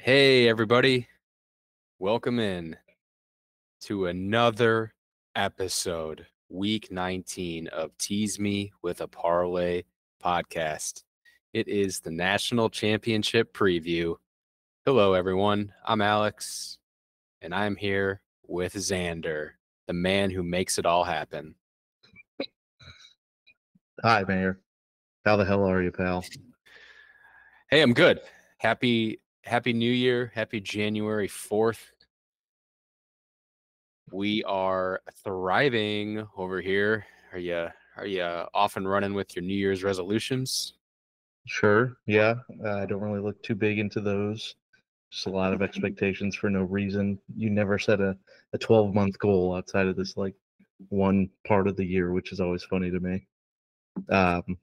Hey, everybody. Welcome in to another episode, week 19 of Tease Me with a Parlay podcast. It is the national championship preview. Hello, everyone. I'm Alex, and I'm here with Xander, the man who makes it all happen. Hi, Mayor. How the hell are you, pal? Hey, I'm good. Happy Happy New Year. Happy January 4th. We are thriving over here. Are you are you off and running with your New Year's resolutions? Sure. Yeah. Uh, I don't really look too big into those. Just a lot of expectations for no reason. You never set a, a 12 month goal outside of this like one part of the year, which is always funny to me. Um,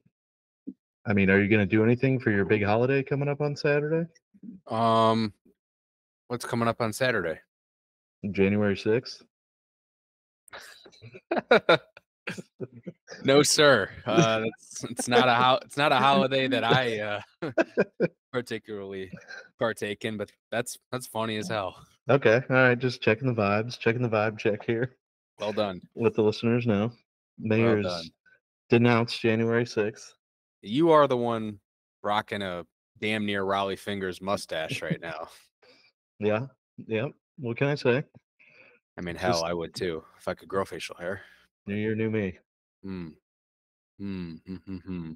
I mean, are you going to do anything for your big holiday coming up on Saturday? Um, what's coming up on Saturday? January 6th? no, sir. Uh, it's, it's not a ho- it's not a holiday that I uh, particularly partake in, but that's that's funny as hell. Okay. All right. Just checking the vibes, checking the vibe check here. Well done. Let the listeners know. Mayor's well denounced January 6th. You are the one rocking a damn near Rollie Fingers mustache right now. Yeah. Yep. What can I say? I mean, hell, Just- I would too if I could grow facial hair. New year, new me. Hmm. Hmm. hmm, hmm, hmm.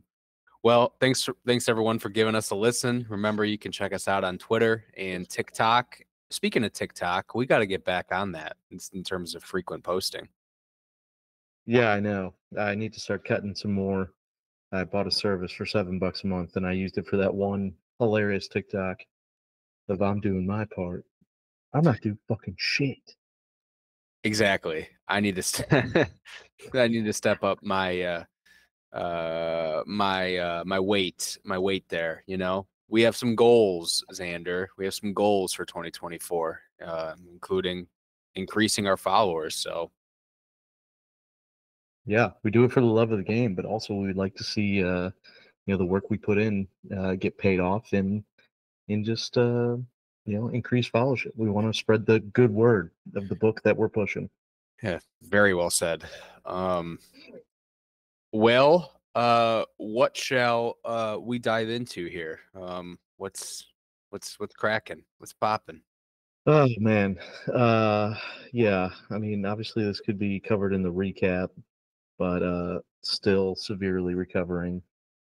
Well, thanks thanks everyone for giving us a listen. Remember, you can check us out on Twitter and TikTok. Speaking of TikTok, we got to get back on that in terms of frequent posting. Yeah, I know. I need to start cutting some more. I bought a service for seven bucks a month, and I used it for that one hilarious TikTok of I'm doing my part. I'm not doing fucking shit. Exactly. I need to st- I need to step up my uh uh my uh my weight, my weight there, you know. We have some goals, Xander. We have some goals for 2024, uh, including increasing our followers. So Yeah, we do it for the love of the game, but also we'd like to see uh, you know, the work we put in uh, get paid off and and just uh, you know, increase followership. We want to spread the good word of the book that we're pushing. Yeah, very well said. Um, well, uh, what shall uh, we dive into here? Um, what's what's what's cracking? What's popping? Oh man, uh, yeah. I mean, obviously this could be covered in the recap, but uh, still severely recovering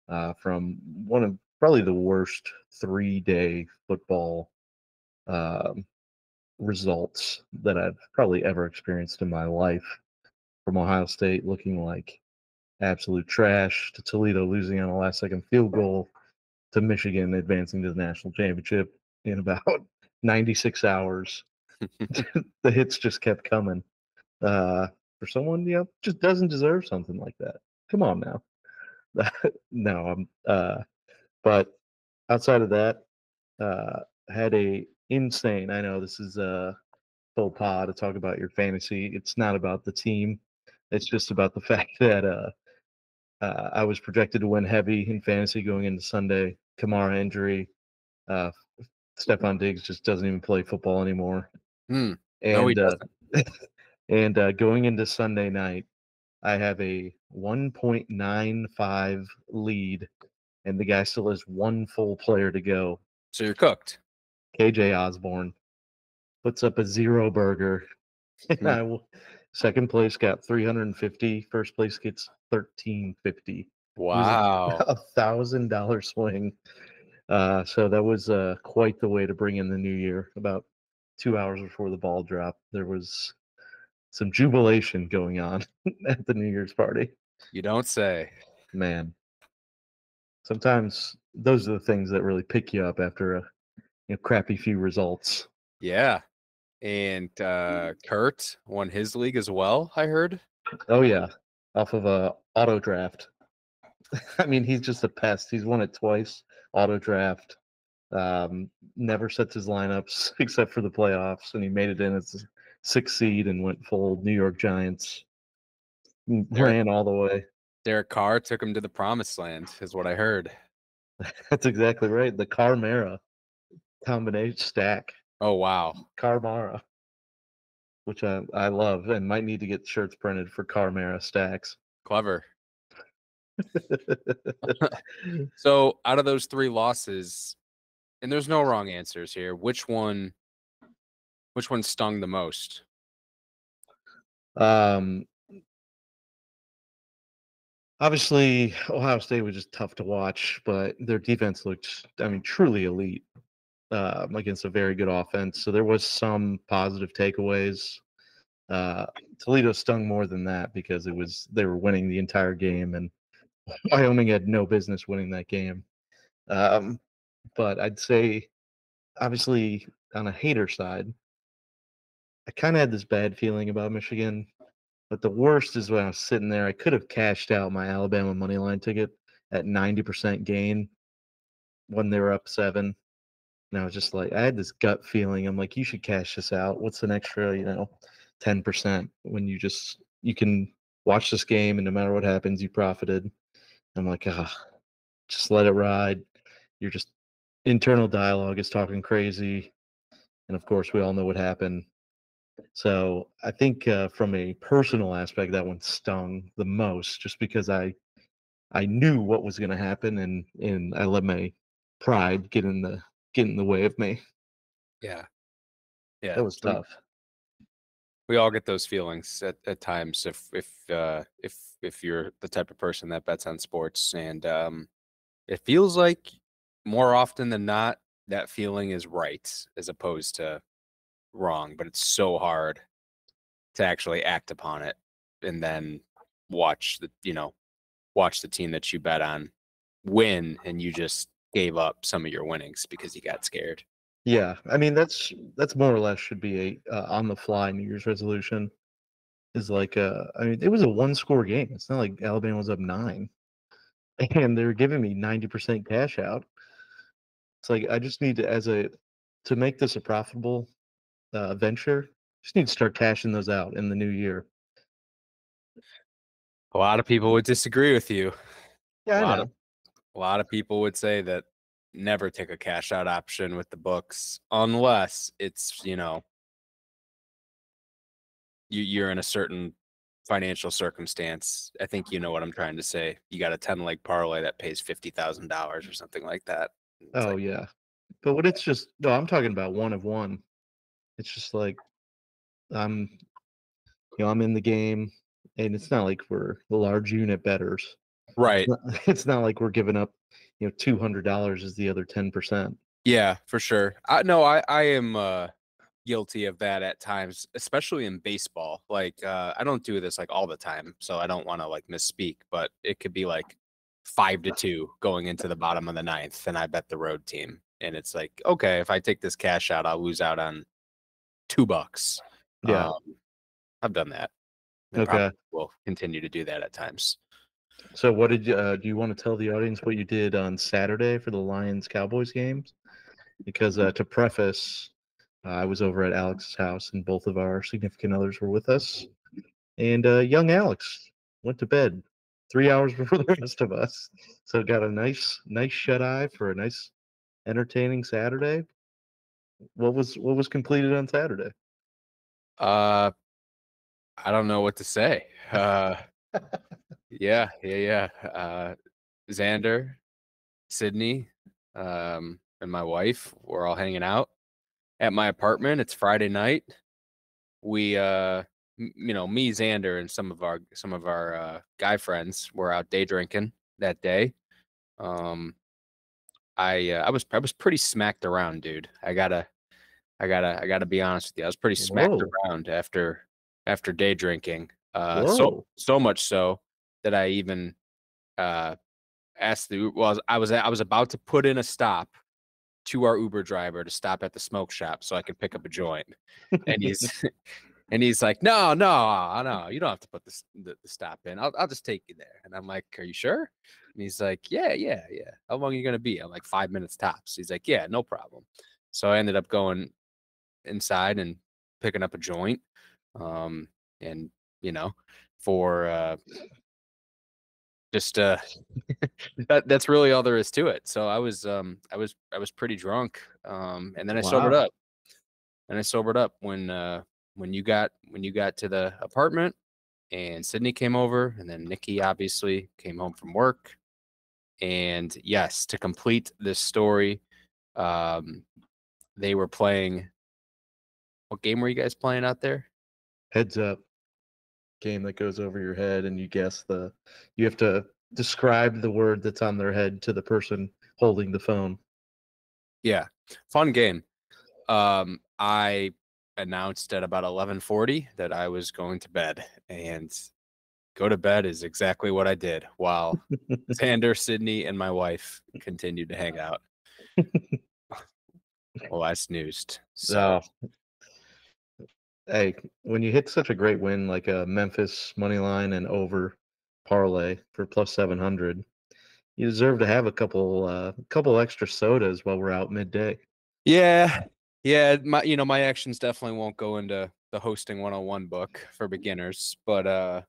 uh, from one of probably the worst three-day football um, results that I've probably ever experienced in my life. From Ohio State looking like absolute trash to Toledo losing on a last-second field goal to Michigan advancing to the national championship in about 96 hours. the hits just kept coming. Uh, for someone, you know, just doesn't deserve something like that. Come on now. no, I'm uh but outside of that, uh had a insane I know this is a full pod to talk about your fantasy. It's not about the team. It's just about the fact that uh uh, I was projected to win heavy in fantasy going into Sunday. Kamara injury. Uh, Stefon Diggs just doesn't even play football anymore. Hmm. And No, he uh, doesn't. and uh, going into Sunday night, I have a 1.95 lead, and the guy still has one full player to go. So you're cooked. KJ Osborn puts up a zero burger. And Hmm. I will, second place got 350. First place gets 1350. Wow. a thousand dollar swing. Uh, so that was uh, quite the way to bring in the new year. About two hours before the ball dropped, there was some jubilation going on at the New Year's party. You don't say. Man, sometimes those are the things that really pick you up after a you know, crappy few results. Yeah. And uh Kurt won his league as well, I heard. Oh yeah, off of a auto draft. I mean, he's just a pest. He's won it twice. Auto draft. Um, never sets his lineups except for the playoffs, and he made it in as a sixth seed and went full New York Giants. Ran all the way. Derek Carr took him to the promised land, is what I heard. That's exactly right. The Carmera. combination stack. Oh wow. Carmara, which I, I love and might need to get shirts printed for Carmara stacks. Clever. so out of those three losses, and there's no wrong answers here, which one which one stung the most? Um obviously Ohio State was just tough to watch, but their defense looked I mean truly elite uh, against a very good offense. So there was some positive takeaways. Uh, Toledo stung more than that because it was they were winning the entire game and Wyoming had no business winning that game. Um, but I'd say, obviously, on a hater side, I kind of had this bad feeling about Michigan. But the worst is when I was sitting there, I could have cashed out my Alabama money line ticket at 90% gain when they were up seven. And I was just like, I had this gut feeling. I'm like, you should cash this out. What's an extra, you know, 10% when you just, you can watch this game and no matter what happens, you profited. I'm like, ah, just let it ride. You're just internal dialogue is talking crazy, and of course, we all know what happened. So I think uh, from a personal aspect, that one stung the most, just because I I knew what was going to happen, and and I let my pride get in the get in the way of me. Yeah, yeah, that was tough we all get those feelings at, at times if if uh, if if you're the type of person that bets on sports and um, it feels like more often than not that feeling is right as opposed to wrong but it's so hard to actually act upon it and then watch the you know watch the team that you bet on win and you just gave up some of your winnings because you got scared yeah, I mean that's that's more or less should be a uh, on the fly New Year's resolution. Is like uh, I mean it was a one score game. It's not like Alabama was up nine, and they're giving me ninety percent cash out. It's like I just need to as a to make this a profitable uh, venture. Just need to start cashing those out in the new year. A lot of people would disagree with you. Yeah, a lot. Of, a lot of people would say that never take a cash out option with the books unless it's you know you, you're in a certain financial circumstance i think you know what i'm trying to say you got a 10 leg parlay that pays $50000 or something like that it's oh like, yeah but what it's just no i'm talking about one of one it's just like i'm you know i'm in the game and it's not like we're large unit betters right it's not, it's not like we're giving up you know two hundred dollars is the other ten percent. Yeah, for sure. I no, I I am uh guilty of that at times, especially in baseball. Like uh I don't do this like all the time, so I don't want to like misspeak, but it could be like five to two going into the bottom of the ninth, and I bet the road team. And it's like, okay, if I take this cash out, I'll lose out on two bucks. Yeah. Um, I've done that. okay. We'll continue to do that at times. So, what did you, uh, do you want to tell the audience what you did on Saturday for the Lions Cowboys games? Because uh, to preface, uh, I was over at Alex's house, and both of our significant others were with us. And uh, young Alex went to bed three hours before the rest of us, so got a nice, nice shut eye for a nice, entertaining Saturday. What was what was completed on Saturday? Uh, I don't know what to say. Uh. Yeah, yeah, yeah. Uh, Xander, Sydney, um, and my wife, we're all hanging out at my apartment. It's Friday night. We, uh, m- you know, me, Xander, and some of our some of our uh, guy friends were out day drinking that day. Um, I uh, I was I was pretty smacked around, dude. I gotta I gotta I gotta be honest with you. I was pretty smacked Whoa. around after after day drinking. Uh, so so much so that I even uh, asked the well, I was I was about to put in a stop to our Uber driver to stop at the smoke shop so I could pick up a joint, and he's and he's like, no, no, no, you don't have to put the, the, the stop in. I'll I'll just take you there. And I'm like, are you sure? And he's like, yeah, yeah, yeah. How long are you gonna be? I'm like, five minutes tops. He's like, yeah, no problem. So I ended up going inside and picking up a joint. Um, and you know, for uh just uh that that's really all there is to it. So I was um I was I was pretty drunk. Um and then I sobered up. And I sobered up when uh when you got when you got to the apartment and Sydney came over and then Nikki obviously came home from work. And yes, to complete this story, um they were playing what game were you guys playing out there? Heads up game that goes over your head and you guess the you have to describe the word that's on their head to the person holding the phone. Yeah, fun game. Um, I announced at about eleven forty that I was going to bed, and go to bed is exactly what I did. While Xander, Sydney, and my wife continued to hang out. well, I snoozed. So hey, when you hit such a great win like a Memphis money line and over parlay for plus 700, you deserve to have a couple uh couple extra sodas while we're out midday. yeah, yeah. My you know my actions definitely won't go into the hosting one on one book for beginners, but uh,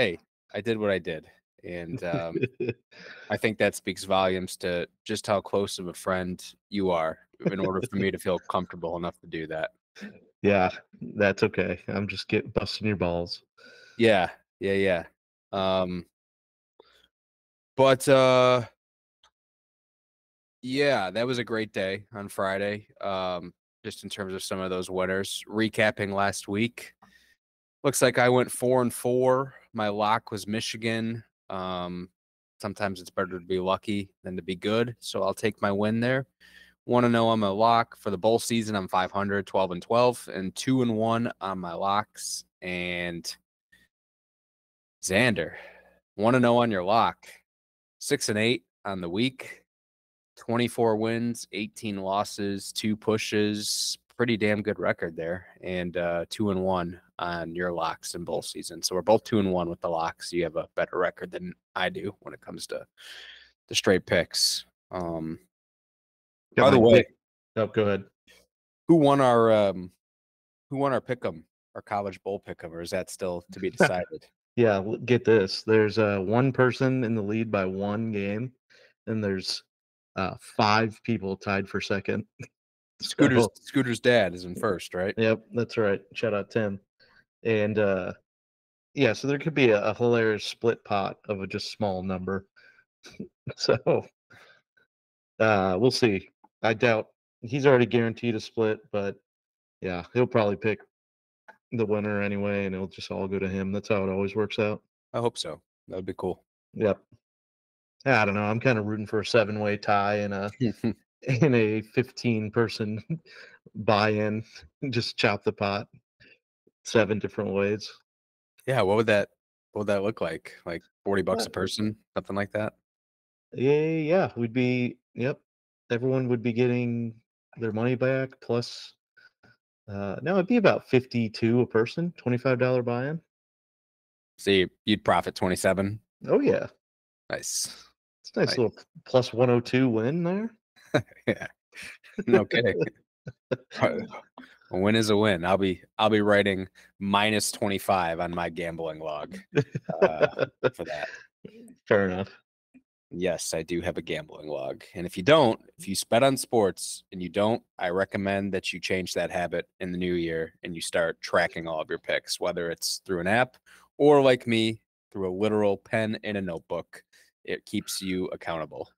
hey, I did what I did, and um, I think that speaks volumes to just how close of a friend you are in order for me to feel comfortable enough to do that. yeah, that's okay. I'm just get busting your balls. Yeah, yeah, yeah. Um but uh yeah, that was a great day on Friday. Um just in terms of some of those winners. Recapping last week. Looks like I went 4 and 4. My lock was Michigan. Um sometimes it's better to be lucky than to be good, so I'll take my win there. Want to know I'm a lock for the bowl season. I'm 500, 12 and 12, and 2 and 1 on my locks. And Xander, want to know on your lock? 6 and 8 on the week, 24 wins, 18 losses, two pushes. Pretty damn good record there. And uh, 2 and 1 on your locks in bowl season. So we're both 2 and 1 with the locks. You have a better record than I do when it comes to the straight picks. Um, Got by the way, pick- oh, go ahead. who won our um who won our pick'em our college bowl pick'em or is that still to be decided Yeah, get this. There's uh, one person in the lead by one game, and there's uh, five people tied for second. scooter's So- scooter's dad is in first right Yep, that's right. Shout out Tim. And uh yeah, so there could be a, a hilarious split pot of a just small number. so uh we'll see. I doubt he's already guaranteed a split, but yeah, he'll probably pick the winner anyway, and it'll just all go to him. That's how it always works out. i hope so that would be cool Yep. I don't know. I'm kind of rooting for a seven way tie in a in a 15 person buy-in. Just chop the pot seven different ways. yeah what would that what would that look like like 40 bucks a Uh, person something like that Yeah, yeah, we'd be yep. Everyone would be getting their money back plus uh no, it'd be about 52 a person, $25 buy-in. see you'd profit 27 Oh yeah. nice It's a nice Nice. little plus 102 win there. yeah no kidding a win is a win i'll be i'll be writing minus 25 on my gambling log uh, for that Fair enough. Yes, I do have a gambling log. And if you don't, if you bet on sports and you don't, I recommend that you change that habit in the new year and you start tracking all of your picks, whether it's through an app or like me, through a literal pen and a notebook. It keeps you accountable.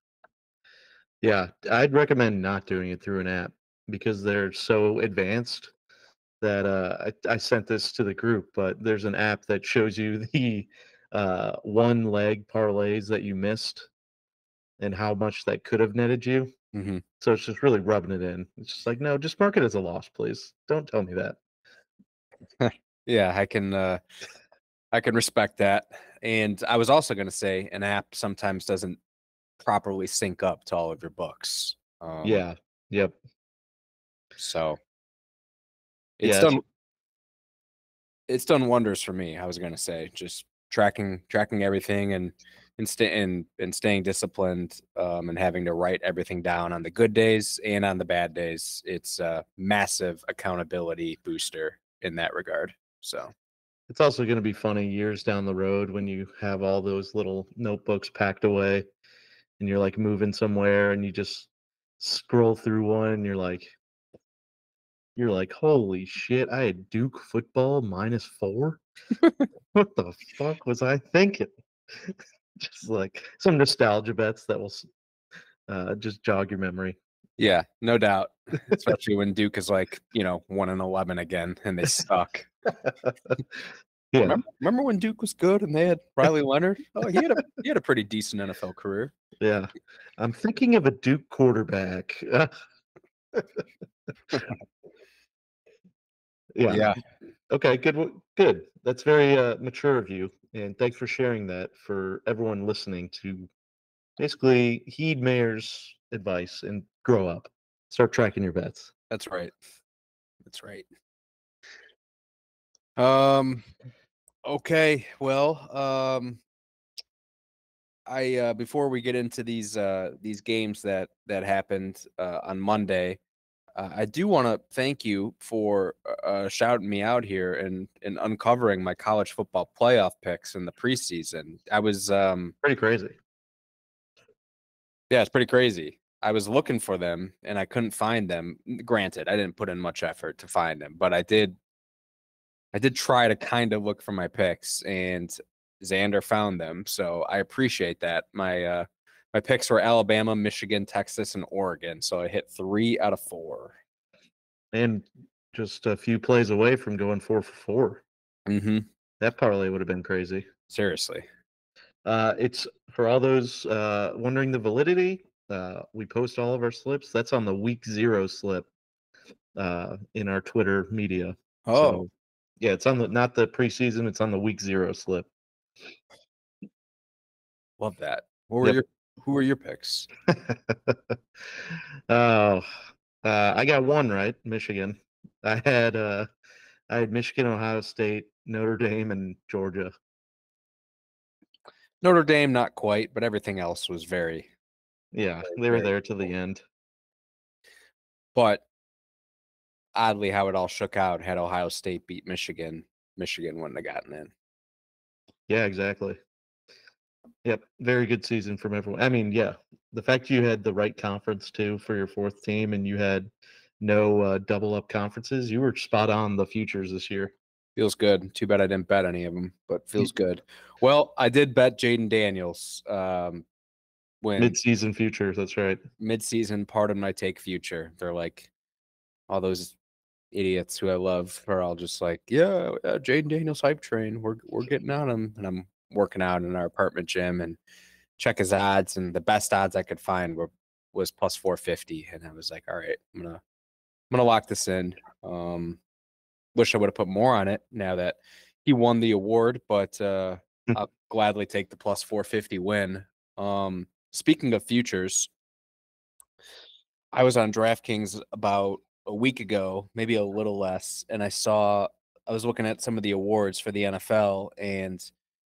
Yeah, I'd recommend not doing it through an app because they're so advanced that uh, I, I sent this to the group, but there's an app that shows you the uh, one leg parlays that you missed and how much that could have netted you. hmm So it's just really rubbing it in. It's just like, no, just mark it as a loss, please. Don't tell me that. Yeah, I can uh I can respect that. And I was also going to say an app sometimes doesn't properly sync up to all of your books. Um, yeah. Yep. So it's Yeah, done it's- it's done wonders for me. I was gonna say just tracking tracking everything and and stay and, and staying disciplined um, and having to write everything down on the good days and on the bad days. It's a massive accountability booster in that regard. So it's also going to be funny years down the road when you have all those little notebooks packed away and you're like moving somewhere and you just scroll through one and you're like you're like holy shit i had duke football minus four what the fuck was i thinking just like some nostalgia bets that will uh, just jog your memory Yeah, no doubt. Especially when Duke is like, you know, one and eleven again and they suck. yeah Remember, remember when Duke was good and they had Riley Leonard? Oh, he had a he had a pretty decent NFL career. yeah i'm thinking of a duke quarterback yeah Yeah. Okay, good. Good. That's very uh, mature of you, and thanks for sharing that for everyone listening to basically heed Mayor's advice and grow up. Start tracking your bets. That's right. That's right. Um okay, well, um I uh before we get into these uh these games that that happened uh on Monday, uh, I do want to thank you for uh, uh, shouting me out here and and uncovering my college football playoff picks in the preseason. I was um Pretty crazy. Yeah, it's pretty crazy. I was looking for them and I couldn't find them. Granted, I didn't put in much effort to find them, but I did I did try to kind of look for my picks and Xander found them. So I appreciate that. My uh my picks were Alabama, Michigan, Texas, and Oregon. So I hit three out of four. And just a few plays away from going four for four. Mm-hmm. That parlay would have been crazy. Seriously. Uh, it's for all those uh, wondering the validity. Uh, we post all of our slips. That's on the week zero slip uh, in our Twitter media. Oh, So, yeah, it's on the not the preseason. It's on the week zero slip. love that. What were Yep. your who were your picks? oh, uh, I got one right. Michigan. I had uh, I had Michigan, Ohio State, Notre Dame, and Georgia. Notre Dame, not quite, but everything else was very Yeah, Very, they were there to the end. But oddly, how it all shook out had Ohio State beat Michigan, Michigan wouldn't have gotten in. Yeah, exactly. Yep, very good season from everyone. I mean, yeah, the fact you had the right conference too for your fourth team, and you had no uh, double up conferences, you were spot on the futures this year. Feels good. Too bad I didn't bet any of them, but feels good. Well, I did bet Jayden Daniels um, when Mid-season futures, that's right. mid-season. part of my take, future. They're like all those idiots who I love are all just like, yeah, yeah Jayden Daniels hype train. We're we're getting on him, and I'm working out in our apartment gym and check his odds, and the best odds I could find were was plus 450, and I was like, all right, I'm gonna I'm gonna lock this in. Um, wish I would have put more on it now that he won the award, but uh, Hmm. I'll gladly take the plus 450 win. Um, speaking of futures, I was on DraftKings about a week ago, maybe a little less, and I saw I was looking at some of the awards for the NFL, and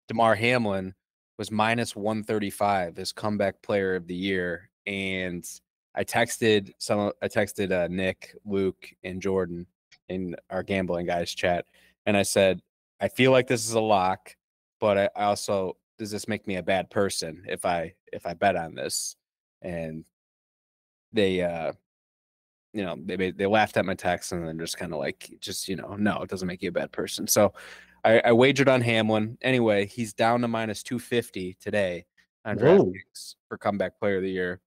Damar Hamlin was minus 135 as comeback player of the year. And I texted some I texted uh, Nick, Luke, and Jordan in our gambling guys chat, and I said, I feel like this is a lock, but I, I also does this make me a bad person if I if I bet on this? And they uh you know they they laughed at my text and then just kind of like just you know no it doesn't make you a bad person so I, I wagered on Hamlin. Anyway he's down to minus 250 today on DraftKings for comeback player of the year.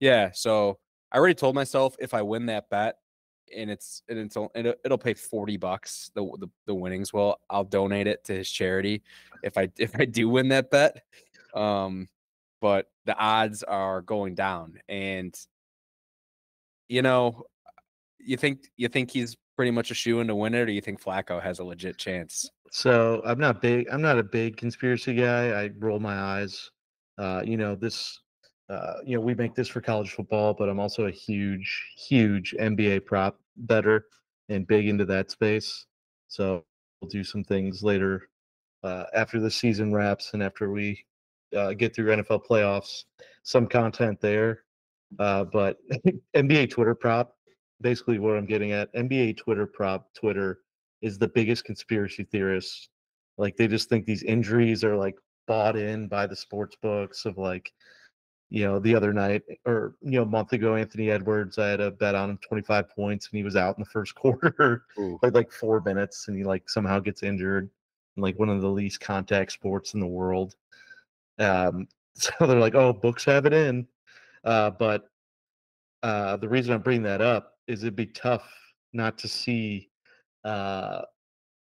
Yeah so I already told myself if I win that bet and it's and it's it'll, it'll pay 40 bucks the, the the winnings will I'll donate it to his charity if I if I do win that bet. Um but the odds are going down and you know you think you think he's pretty much a shoe in to win it or you think Flacco has a legit chance So I'm not big. I'm not a big conspiracy guy. I roll my eyes. Uh, you know this. Uh, you know we make this for college football, but I'm also a huge, huge NBA prop better and big into that space. So we'll do some things later uh, after the season wraps and after we uh, get through NFL playoffs. Some content there, uh, but NBA Twitter prop. Basically, what I'm getting at NBA Twitter prop Twitter is the biggest conspiracy theorist Like they just think these injuries are like bought in by the sports books of like, you know, the other night or you know, a month ago, Anthony Edwards, I had a bet on him 25 points and he was out in the first quarter, like like four minutes, and he like somehow gets injured in like one of the least contact sports in the world. Um, so they're like, oh, books have it in. Uh, but uh, the reason I'm bringing that up is it'd be tough not to see, uh,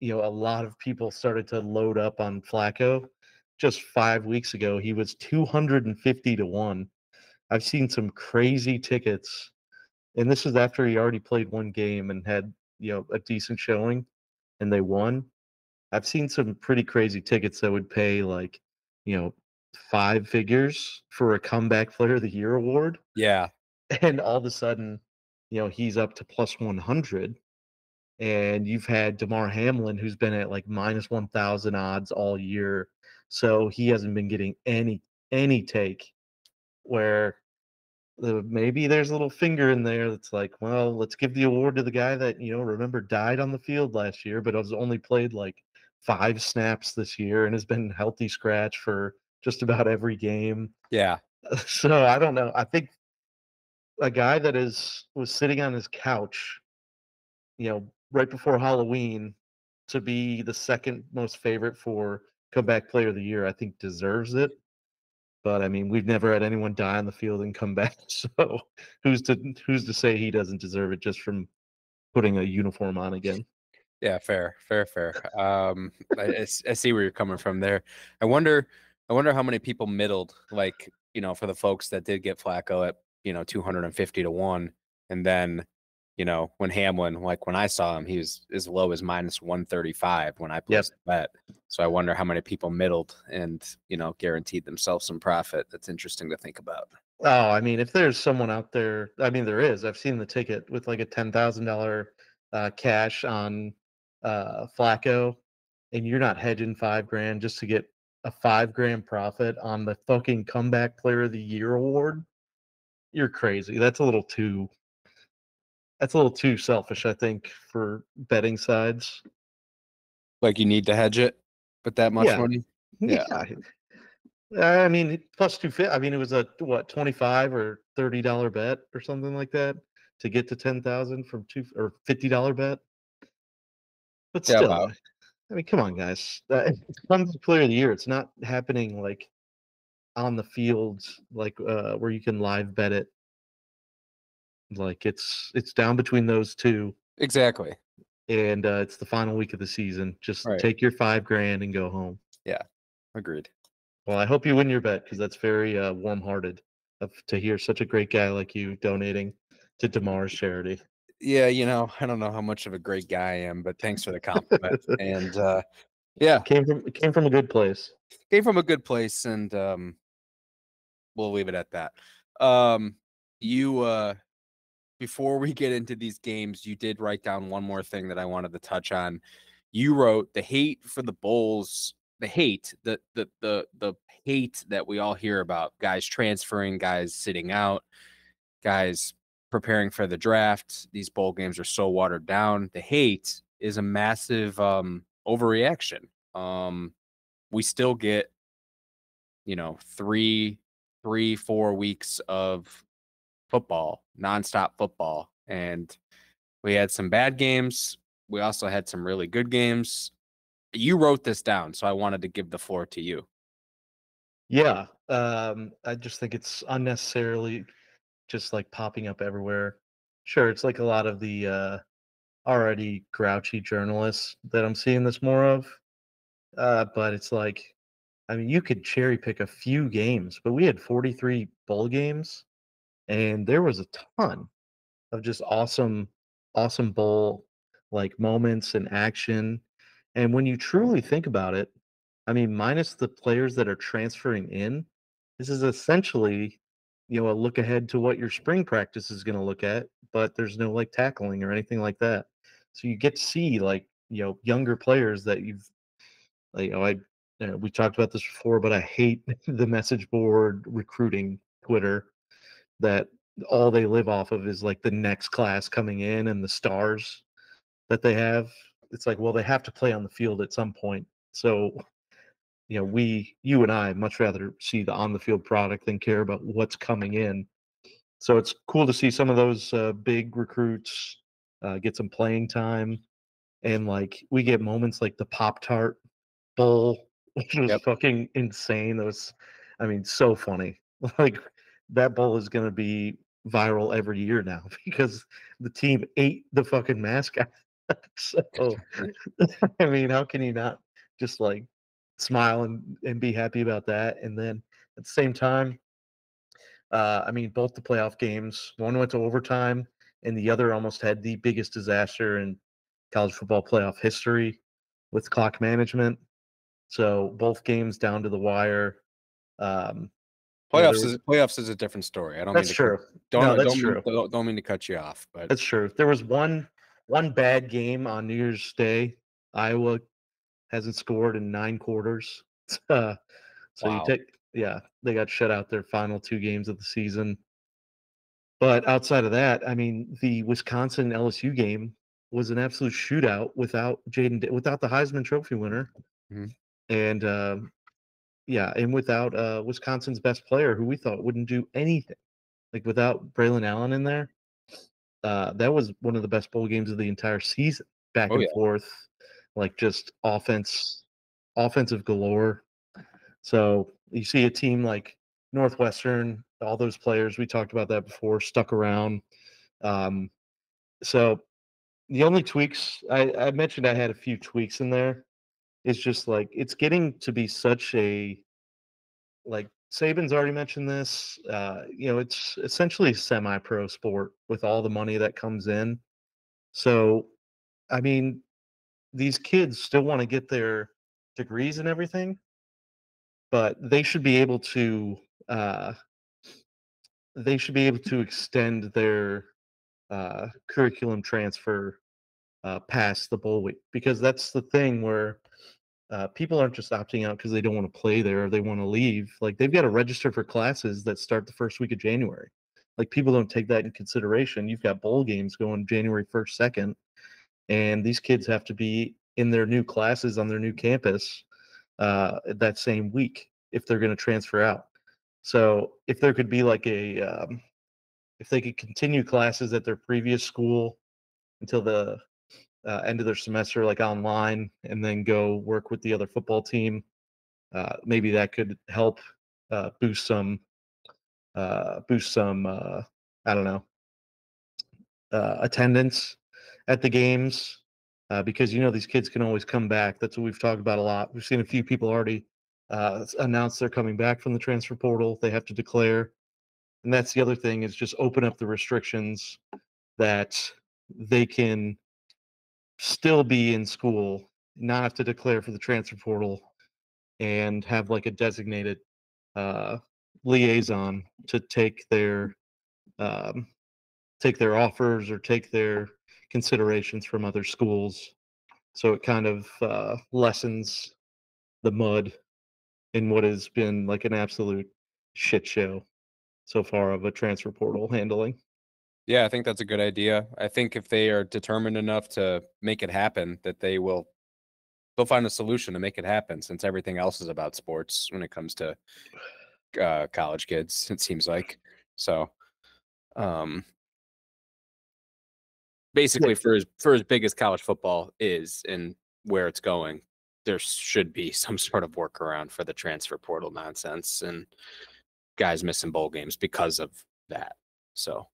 you know, a lot of people started to load up on Flacco. Just five weeks ago, he was 250 to one. I've seen some crazy tickets, and this is after he already played one game and had you know a decent showing, and they won. I've seen some pretty crazy tickets that would pay like, you know, five figures for a comeback player of the year award Yeah. and all of a sudden, you know, he's up to plus 100. And you've had Damar Hamlin, who's been at like minus 1,000 odds all year. So he hasn't been getting any any take where the, maybe there's a little finger in there that's like, well, let's give the award to the guy that, you know, remember died on the field last year, but has only played like five snaps this year and has been healthy scratch for just about every game. Yeah. So I don't know. I think a guy that is was sitting on his couch, you know, right before Halloween to be the second most favorite for comeback player of the year, I think deserves it. But I mean, we've never had anyone die on the field and come back. So who's to who's to say he doesn't deserve it just from putting a uniform on again? Yeah, fair, fair, fair. Um, I, I see where you're coming from there. I wonder, I wonder how many people middled, like you know, for the folks that did get Flacco at you know 250 to one, and then you know when Hamlin, like when I saw him, he was as low as minus 135 when I placed the bet. So I wonder how many people middled and you know guaranteed themselves some profit. That's interesting to think about. Oh, I mean, if there's someone out there, I mean, there is. I've seen the ticket with like a ten thousand dollar uh, cash on uh, Flacco, and you're not hedging five grand just to get a five grand profit on the fucking comeback player of the year award. You're crazy. That's a little too. That's a little too selfish, I think, for betting sides. Like you need to hedge it with that much Yeah. money. Yeah. yeah. I mean, plus two fit. I mean, it was a what twenty five or thirty dollar bet or something like that to get to ten thousand from two or fifty dollar bet. But Yeah, still. I mean, come on, guys. It comes to player of the year. It's not happening like on the field, like uh, where you can live bet it. Like it's it's down between those two, Exactly. and uh, it's the final week of the season. Just Right. take your five grand and go home. Yeah, agreed. Well, I hope you win your bet because that's very uh, warm-hearted of to hear such a great guy like you donating to Damar's charity. Yeah, you know, I don't know how much of a great guy I am, but thanks for the compliment. and uh yeah, Came from came from a good place. came from a good place and um we'll leave it at that. Um you uh before we get into these games, you did write down one more thing that I wanted to touch on. You wrote the hate for the Bulls, the hate, the the the the hate that we all hear about, guys transferring, guys sitting out, guys preparing for the draft. These bowl games are so watered down. The hate is a massive um overreaction. Um we still get you know three three four weeks of football nonstop football and we had some bad games. We also had some really good games. You wrote this down so i wanted to give the floor to you. Yeah, um, I just think it's unnecessarily just like popping up everywhere. Sure, it's like a lot of the uh, already grouchy journalists that I'm seeing this more of, uh, but it's like, I mean, you could cherry pick a few games, but we had 43 bowl games, and there was a ton of just awesome, awesome bowl like moments and action. And when you truly think about it, I mean, minus the players that are transferring in, this is essentially, you know, a look ahead to what your spring practice is going to look at, but there's no like tackling or anything like that. So you get to see like, you know, younger players that you've, like, you know, I, you know, we talked about this before, but I hate the message board recruiting Twitter that all they live off of is like the next class coming in and the stars that they have. It's like, well, they have to play on the field at some point So, you know, we, you and I, much rather see the on the field product than care about what's coming in. So it's cool to see some of those uh, big recruits uh, get some playing time, and like we get moments like the Pop Tart Bowl, which was Yep. fucking insane. That was, I mean, so funny. Like that bowl is gonna be viral every year now because the team ate the fucking mascot. so, I mean, how can you not just like smile and, and be happy about that? And then at the same time, uh, I mean, both the playoff games, one went to overtime, and the other almost had the biggest disaster in college football playoff history with clock management. So both games down to the wire. Um, Playoffs is playoffs is a different story. I don't that's mean to cut- true. don't No, that's don't, true. Mean, don't don't mean to cut you off, but That's true. There was one one bad game on New Year's Day. Iowa hasn't scored in nine quarters. Uh, so Wow. you take yeah, they got shut out their final two games of the season. But outside of that, I mean, the Wisconsin LSU game was an absolute shootout without Jayden, without the Heisman Trophy winner, Mhm. and um, yeah, and without uh, Wisconsin's best player, who we thought wouldn't do anything, like without Braelon Allen in there. Uh, that was one of the best bowl games of the entire season, back Oh, and yeah. forth, like just offense, offensive galore. So you see a team like Northwestern, all those players we talked about that before, stuck around. Um, so the only tweaks I, I mentioned, I had a few tweaks in there. It's just like it's getting to be such a like Saban's already mentioned this. Uh, you know, it's essentially a semi-pro sport with all the money that comes in. So, I mean, these kids still want to get their degrees and everything, but they should be able to. Uh, they should be able to extend their uh, curriculum transfer uh, past the bowl week because that's the thing where uh, people aren't just opting out because they don't want to play there or they want to leave. Like they've got to register for classes that start the first week of January. Like people don't take that in consideration. You've got bowl games going January 1st, 2nd, and these kids have to be in their new classes on their new campus uh, that same week if they're going to transfer out. So if there could be like a, um, if they could continue classes at their previous school until the uh, end of their semester, like online, and then go work with the other football team. Uh, maybe that could help uh, boost some, uh, boost some. Uh, I don't know, uh, attendance at the games because you know these kids can always come back. That's what we've talked about a lot. We've seen a few people already announce they're coming back from the transfer portal. They have to declare, and that's the other thing is just open up the restrictions that they can still be in school, not have to declare for the transfer portal, and have like a designated uh, liaison to take their um, take their offers or take their considerations from other schools. So it kind of uh, lessens the mud in what has been like an absolute shit show so far of a transfer portal handling. Yeah, I think that's a good idea. I think if they are determined enough to make it happen, that they will they'll find a solution to make it happen since everything else is about sports when it comes to uh, college kids, it seems like. So um basically for as for as big as college football is and where it's going, there should be some sort of workaround for the transfer portal nonsense and guys missing bowl games because of that. So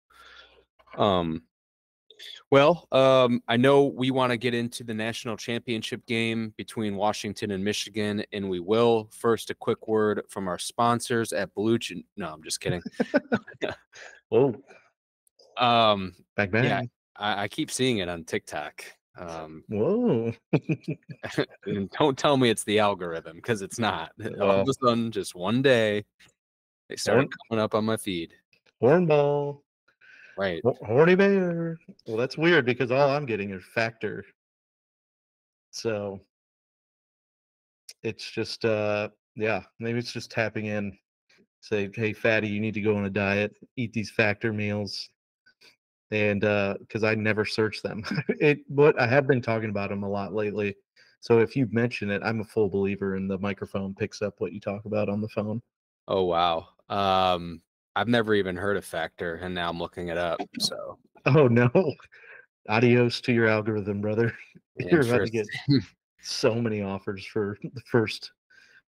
um well, um, I know we want to get into the national championship game between Washington and Michigan, and we will. First, a quick word from our sponsors at Blue. Ch- No, I'm just kidding. Whoa, Um, back back. Yeah. I, I keep seeing it on TikTok. Um, Whoa. and don't tell me it's the algorithm because it's not. All of a sudden, just one day, they started coming up on my feed. Hornball. Right. Horny bear. Well, that's weird because all I'm getting is factor. So it's just uh yeah, maybe it's just tapping in. Say, hey fatty, you need to go on a diet, eat these factor meals. And uh because I never search them. it but I have been talking about them a lot lately. So if you mention it, I'm a full believer in the microphone picks up what you talk about on the phone. Oh wow. Um, I've never even heard of Factor, and now I'm looking it up. So Oh no. Adios to your algorithm, brother. You're about to get so many offers for the first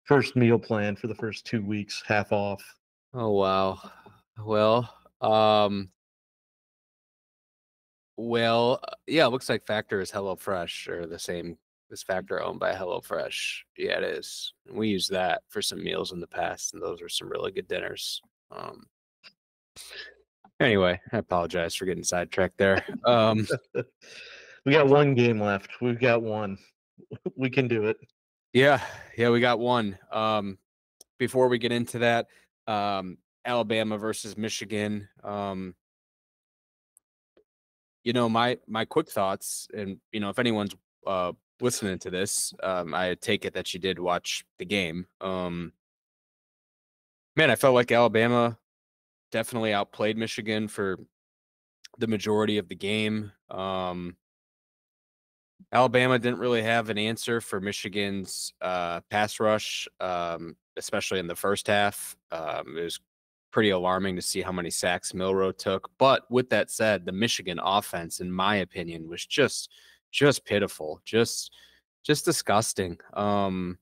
first meal plan for the first two weeks, half off. Oh wow. Well, um, well, uh, yeah, it looks like Factor is HelloFresh or the same as Factor owned by HelloFresh. Yeah, it is. We use that for some meals in the past, and those are some really good dinners. Um, anyway, I apologize for getting sidetracked there. Um, we got one game left. We've got one. We can do it. Yeah, yeah, we got one. Um, before we get into that, um, Alabama versus Michigan. Um, you know, my my quick thoughts, and you know, if anyone's uh, listening to this, um, I take it that you did watch the game. Um, man, I felt like Alabama definitely outplayed Michigan for the majority of the game. Um, Alabama didn't really have an answer for Michigan's uh, pass rush, um, especially in the first half. Um, it was pretty alarming to see how many sacks Milroe took. But with that said, the Michigan offense, in my opinion, was just just pitiful, just just disgusting. Um,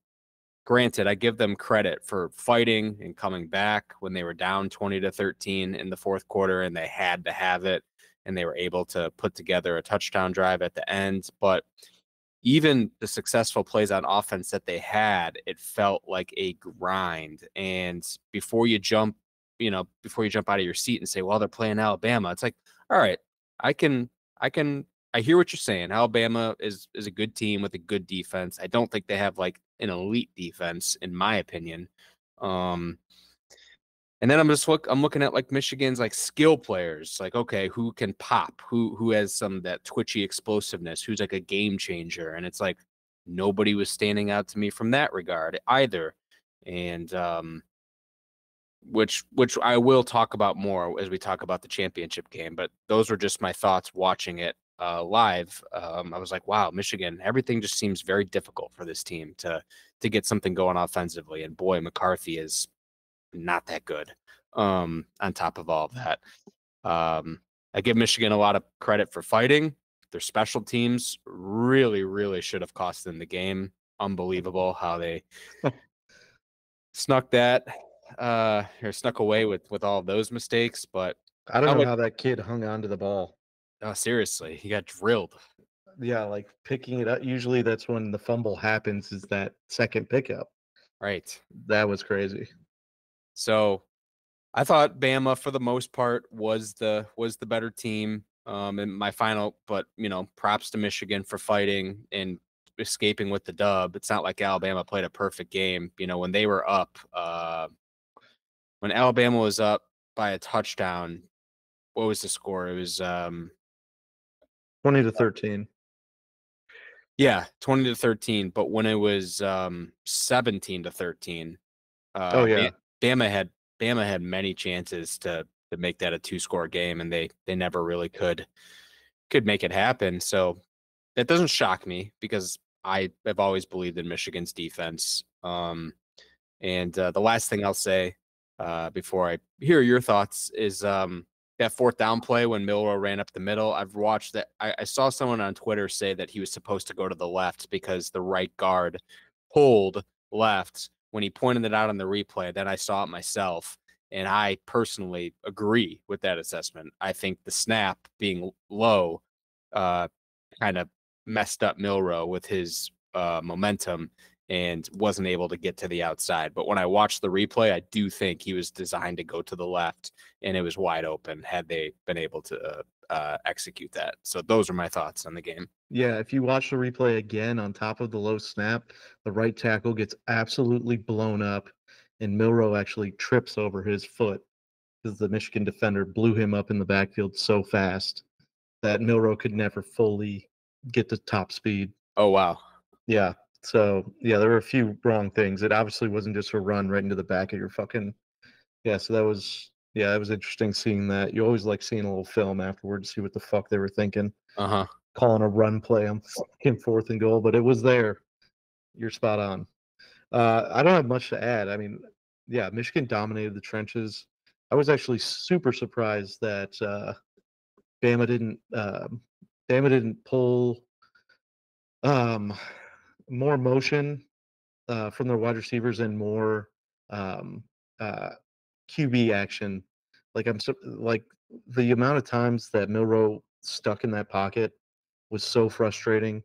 granted, I give them credit for fighting and coming back when they were down 20 to 13 in the fourth quarter and they had to have it and they were able to put together a touchdown drive at the end. But even the successful plays on offense that they had, it felt like a grind. And before you jump, you know, before you jump out of your seat and say, well, they're playing Alabama, it's like, all right, I can, I can, I hear what you're saying. Alabama is is a good team with a good defense. I don't think they have like an elite defense, in my opinion. Um, and then I'm just look I'm looking at like Michigan's like skill players, like okay, who can pop, who who has some that twitchy explosiveness, who's like a game changer. And it's like nobody was standing out to me from that regard either. And um which which I will talk about more as we talk about the championship game, but those were just my thoughts watching it uh, live. Um, I was like, wow, Michigan, everything just seems very difficult for this team to to get something going offensively. And boy, McCarthy is not that good. Um, on top of all of that, um, I give Michigan a lot of credit for fighting. Their special teams really, really should have cost them the game. Unbelievable how they snuck that uh or snuck away with with all those mistakes. But I don't know how that kid hung on to the ball. Oh, seriously, he got drilled. Yeah, like picking it up. Usually, that's when the fumble happens. Is that second pickup? Right. That was crazy. So I thought Bama for the most part was the was the better team. Um and my final but you know, props to Michigan for fighting and escaping with the dub. It's not like Alabama played a perfect game. You know, when they were up, uh when Alabama was up by a touchdown, what was the score? It was um 20 to 13. Yeah, 20 to 13. But when it was um 17 to 13, uh, oh yeah. Bama had Bama had many chances to to make that a two score game, and they they never really could could make it happen. So that doesn't shock me because I have always believed in Michigan's defense. Um, and uh, the last thing I'll say uh, before I hear your thoughts is um, that fourth down play when Milroe ran up the middle. I've watched that. I, I, saw someone on Twitter say that he was supposed to go to the left because the right guard pulled left when he pointed it out on the replay, then I saw it myself. And I personally agree with that assessment. I think the snap being low uh, kind of messed up Milroe with his uh, momentum and wasn't able to get to the outside. But when I watched the replay, I do think he was designed to go to the left and it was wide open had they been able to uh, uh, execute that. So those are my thoughts on the game. Yeah, if you watch the replay again on top of the low snap, the right tackle gets absolutely blown up, and Milroe actually trips over his foot because the Michigan defender blew him up in the backfield so fast that Milroe could never fully get to top speed. Oh wow. Yeah. So yeah, there were a few wrong things. It obviously wasn't just a run right into the back of your fucking yeah, so that was yeah, it was interesting seeing that. You always like seeing a little film afterwards, see what the fuck they were thinking. Uh huh. Calling a run play on fucking fourth and goal, but it was there. you're spot on. Uh, I don't have much to add. I mean, yeah, Michigan dominated the trenches. I was actually super surprised that uh, Bama didn't um, Bama didn't pull um, more motion uh, from their wide receivers and more um, uh, QB action. Like I'm like the amount of times that Milroe stuck in that pocket was so frustrating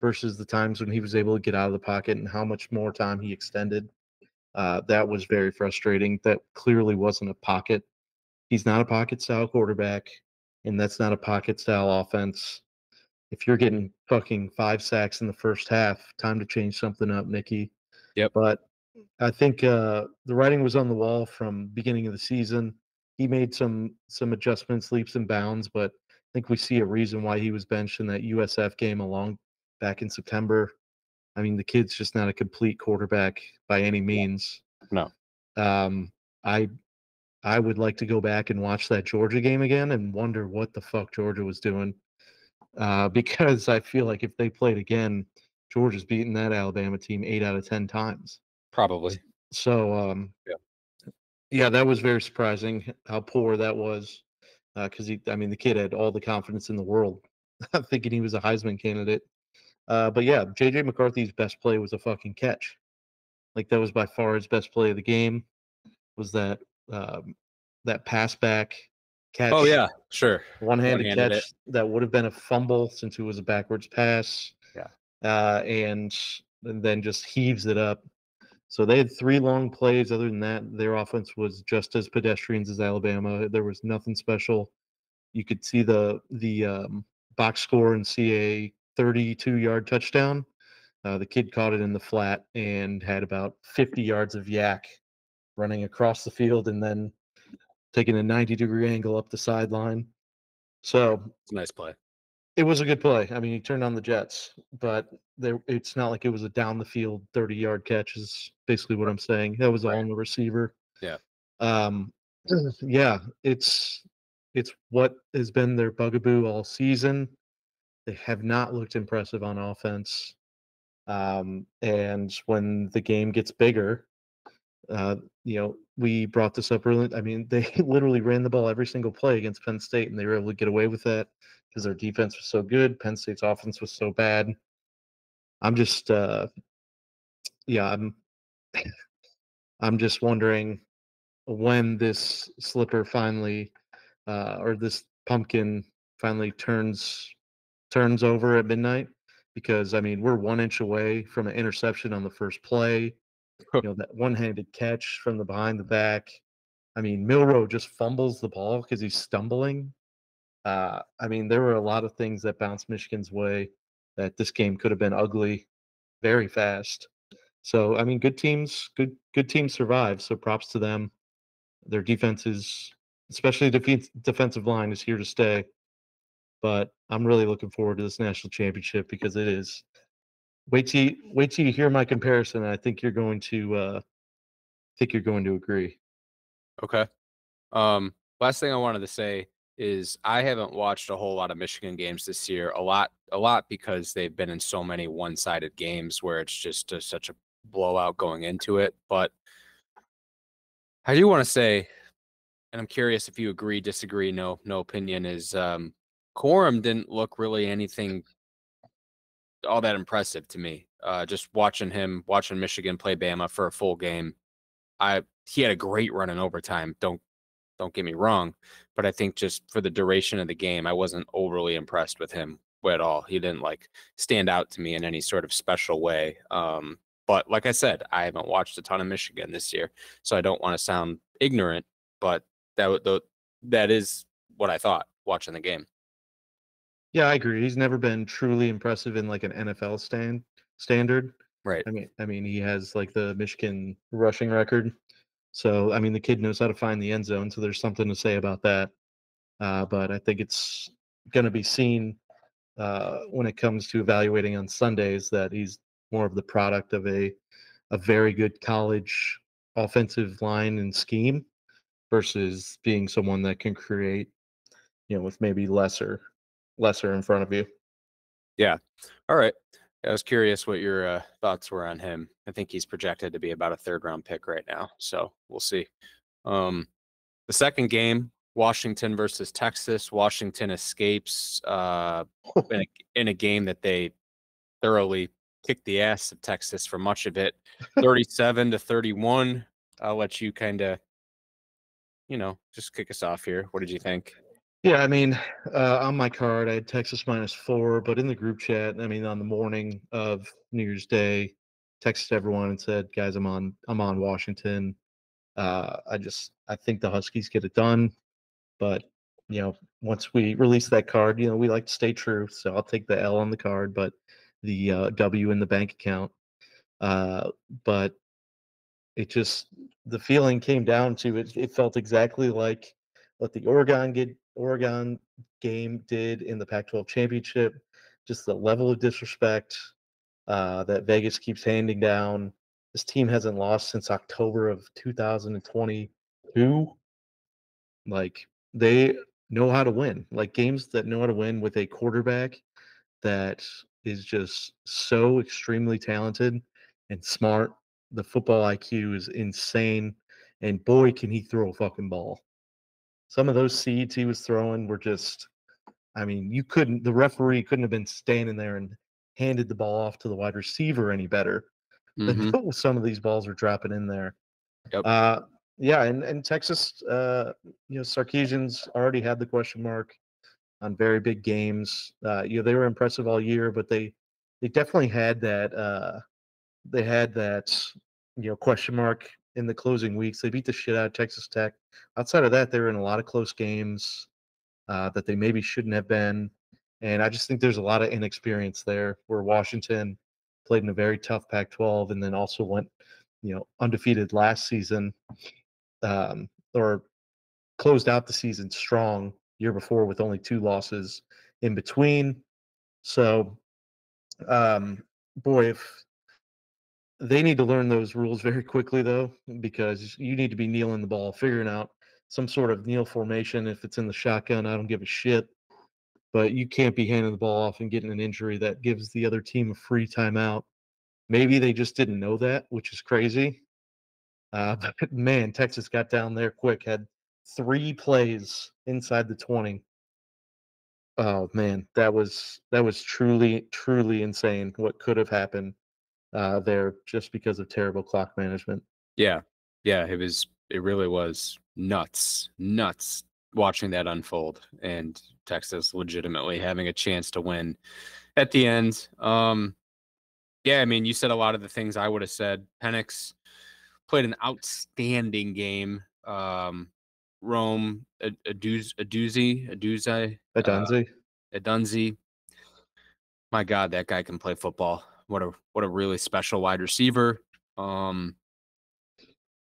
versus the times when he was able to get out of the pocket and how much more time he extended. Uh, that was very frustrating. That clearly wasn't a pocket. He's not a pocket style quarterback, and that's not a pocket style offense. If you're getting fucking five sacks in the first half, time to change something up, Nicky. Yep. But I think uh, the writing was on the wall from beginning of the season. He made some some adjustments, leaps and bounds, but I think we see a reason why he was benched in that USF game along back in September. I mean, the kid's just not a complete quarterback by any means. No. Um, I I would like to go back and watch that Georgia game again and wonder what the fuck Georgia was doing. Uh, because I feel like if they played again, Georgia's beaten that Alabama team eight out of ten times. Probably. So um, Yeah. yeah, that was very surprising how poor that was. Because he, I mean, the kid had all the confidence in the world, thinking he was a Heisman candidate. Uh, but yeah, JJ McCarthy's best play was a fucking catch. Like that was by far his best play of the game. Was that um, that pass back catch? Oh yeah, sure. one-handed, One-handed catch that would have been a fumble since it was a backwards pass. Yeah. Uh, and and then just heaves it up. So they had three long plays. Other than that, their offense was just as pedestrians as Alabama. There was nothing special. You could see the the um, box score and see a 32 yard touchdown. Uh, the kid caught it in the flat and had about 50 yards of YAC running across the field and then taking a 90 degree angle up the sideline. So It's a nice play. it was a good play. I mean, he turned on the Jets, but there it's not like it was a down the field 30 yard catch is basically what I'm saying. That was all on the receiver. Yeah. Um yeah, it's it's what has been their bugaboo all season. They have not looked impressive on offense. Um and when the game gets bigger, uh, you know, we brought this up earlier. I mean, they literally ran the ball every single play against Penn State, and they were able to get away with that because their defense was so good. Penn State's offense was so bad. I'm just, uh, yeah, I'm, I'm just wondering when this slipper finally, uh, or this pumpkin finally turns turns over at midnight. Because I mean, we're one inch away from an interception on the first play you know that one-handed catch from the behind the back. I mean, Milroe just fumbles the ball because he's stumbling. Uh, I mean, there were a lot of things that bounced Michigan's way that this game could have been ugly very fast. So, I mean, good teams, good good teams survive. So, props to them. Their defense is, especially the defe- defensive line, is here to stay. But I'm really looking forward to this national championship because it is wait till you, wait till you hear my comparison. I think you're going to uh, think you're going to agree. Okay. Um, last thing I wanted to say is I haven't watched a whole lot of Michigan games this year. A lot, a lot because they've been in so many one-sided games where it's just a, such a blowout going into it. But I do want to say, and I'm curious if you agree, disagree, no, no opinion is um, Corum didn't look really anything all that impressive to me. Uh, just watching him, watching Michigan play Bama for a full game. I he had a great run in overtime. Don't don't get me wrong, but I think just for the duration of the game, I wasn't overly impressed with him at all. He didn't like stand out to me in any sort of special way. Um, but like I said, I haven't watched a ton of Michigan this year, so I don't want to sound ignorant. But that that is what I thought watching the game. Yeah, I agree. He's never been truly impressive in like an NFL stand standard. Right. I mean, I mean, he has like the Michigan rushing record. So, I mean, the kid knows how to find the end zone. So, there's something to say about that. Uh, but I think it's going to be seen uh, when it comes to evaluating on Sundays that he's more of the product of a a very good college offensive line and scheme versus being someone that can create, you know, with maybe lesser lesser in front of you. Yeah. All right. I was curious what your uh, thoughts were on him. I think he's projected to be about a third round pick right now, so we'll see. Um, the second game, Washington versus Texas. Washington escapes uh, in, a, in a game that they thoroughly kicked the ass of Texas for much of it, thirty-seven to thirty-one. I'll let you kind of, you know, just kick us off here. What did you think? Yeah, I mean, uh, on my card, I had Texas minus four, but in the group chat, I mean, on the morning of New Year's Day, texted everyone and said, "Guys, I'm on, I'm on Washington. Uh, I just, I think the Huskies get it done, but you know, once we release that card, you know, we like to stay true, so I'll take the L on the card, but the uh, W in the bank account. Uh, but it just, the feeling came down to it. It felt exactly like what the Oregon get Oregon game did in the Pac-12 championship. Just the level of disrespect uh, that Vegas keeps handing down. This team hasn't lost since October of 2022. Like they know how to win. Like games that know how to win with a quarterback that is just so extremely talented and smart. The football IQ is insane. And boy, can he throw a fucking ball some of those seeds he was throwing were just I mean, you couldn't the referee couldn't have been standing there and handed the ball off to the wide receiver any better mm-hmm. some of these balls are dropping in there. Yep. Uh, yeah, and, and Texas, uh, you know, Sarkisian's already had the question mark on very big games. Uh, you know, they were impressive all year, but they they definitely had that uh, they had that you know question mark in the closing weeks. They beat the shit out of Texas Tech. Outside of that, they were in a lot of close games uh, that they maybe shouldn't have been. And I just think there's a lot of inexperience there where Washington played in a very tough Pac 12 and then also went, you know, undefeated last season um, or closed out the season strong year before with only two losses in between. So, um, boy, if they need to learn those rules very quickly, though, because you need to be kneeling the ball, figuring out some sort of kneel formation. If it's in the shotgun, I don't give a shit. But you can't be handing the ball off and getting an injury that gives the other team a free timeout. Maybe they just didn't know that, which is crazy. Uh, but man, Texas got down there quick, had three plays inside the 20. Oh man, that was that was truly truly insane what could have happened uh, there just because of terrible clock management. Yeah, yeah, it was. It really was nuts, nuts watching that unfold, and Texas legitimately having a chance to win at the end. Um, yeah, I mean, you said a lot of the things I would have said. Penix played an outstanding game. Um, Rome, a, a, dooz, a doozy, a doozy, a dunzy, uh, a dunzy. My God, that guy can play football. What a what a really special wide receiver. Um,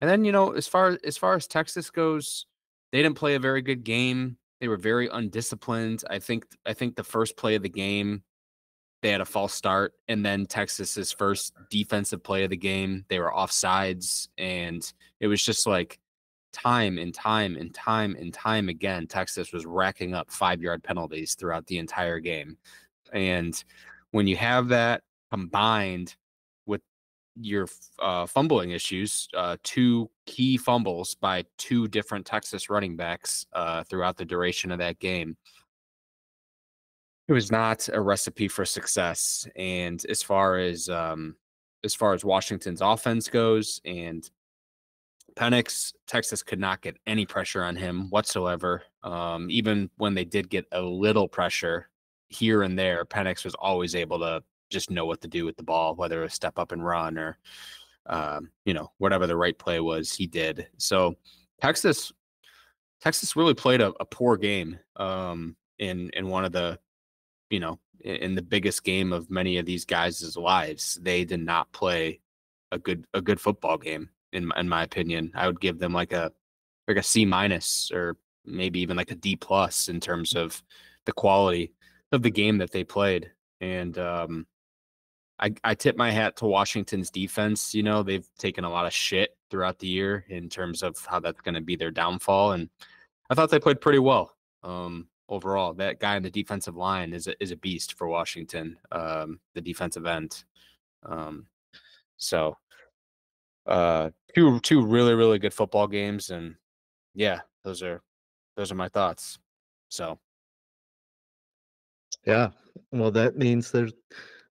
and then you know, as far as far as Texas goes, they didn't play a very good game. They were very undisciplined. I think I think the first play of the game, they had a false start, and then Texas's first defensive play of the game, they were offsides, and it was just like time and time and time and time again, Texas was racking up five yard penalties throughout the entire game. And when you have that combined with your uh, fumbling issues, uh, two key fumbles by two different Texas running backs uh, throughout the duration of that game. It was not a recipe for success. And as far as um, as far as Washington's offense goes, and Penix, Texas could not get any pressure on him whatsoever. Um, even when they did get a little pressure here and there, Penix was always able to just know what to do with the ball, whether it was step up and run or, um, you know, whatever the right play was, he did. So Texas, Texas really played a, a poor game um, in in one of the, you know, in, the biggest game of many of these guys' lives. They did not play a good a good football game in in my opinion. I would give them like a like a C minus or maybe even like a D plus in terms of the quality of the game that they played. And um, I, I tip my hat to Washington's defense. You know, they've taken a lot of shit throughout the year in terms of how that's going to be their downfall. And I thought they played pretty well. Um, overall. That guy on the defensive line is a, is a beast for Washington, um, the defensive end. Um, so uh, two two really really good football games, and yeah, those are those are my thoughts. So Yeah. Well, that means there's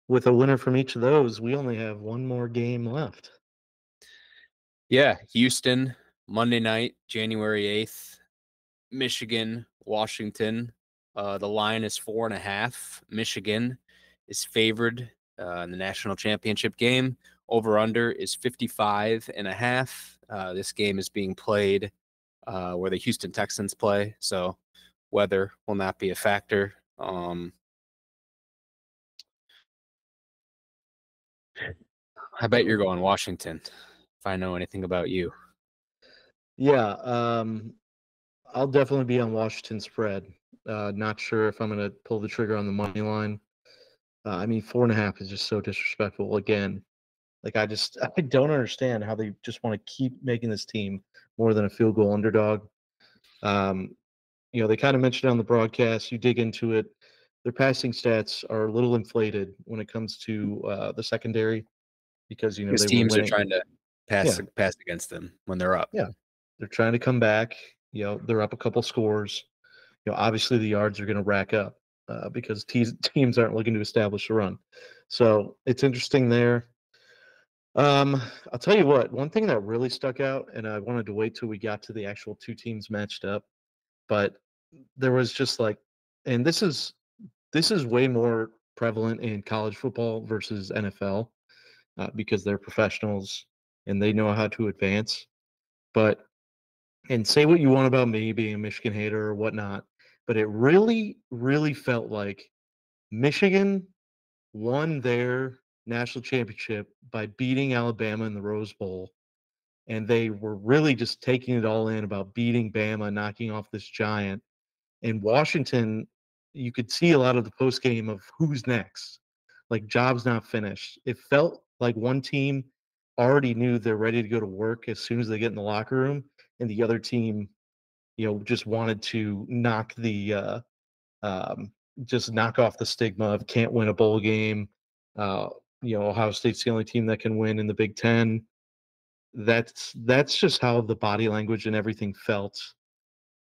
with a winner from each of those, we only have one more game left. yeah, Houston Monday night, January eighth, Michigan, Washington. Uh, the line is four and a half. Michigan is favored uh, in the national championship game. Over under is 55 and a half. Uh, this game is being played uh, where the Houston Texans play, so weather will not be a factor. Um, I bet you're going Washington. If I know anything about you, Yeah, um, I'll definitely be on Washington spread. Uh, not sure if I'm going to pull the trigger on the money line. Uh, I mean, four and a half is just so disrespectful. Again, like I just I don't understand how they just want to keep making this team more than a field goal underdog. Um, you know, they kind of mentioned on the broadcast. You dig into it, their passing stats are a little inflated when it comes to uh, the secondary because you know because they teams are trying to pass pass against them when they're up. Yeah. they're trying to come back. You know, they're up a couple scores. You know, obviously the yards are going to rack up uh, because teas, teams aren't looking to establish a run. So it's interesting there. Um, I'll tell you what, one thing that really stuck out, and I wanted to wait till we got to the actual two teams matched up, but there was just like, and this is this is way more prevalent in college football versus NFL uh, because they're professionals and they know how to advance. But and say what you want about me being a Michigan hater or whatnot, but it really, really felt like Michigan won their national championship by beating Alabama in the Rose Bowl. And they were really just taking it all in about beating Bama, knocking off this giant. And Washington, you could see a lot of the post game of who's next. Like job's not finished. It felt like one team already knew they're ready to go to work as soon as they get in the locker room, and the other team, you know, just wanted to knock the uh, um, just knock off the stigma of can't win a bowl game. Uh, you know, Ohio State's the only team that can win in the Big Ten. That's that's just how the body language and everything felt,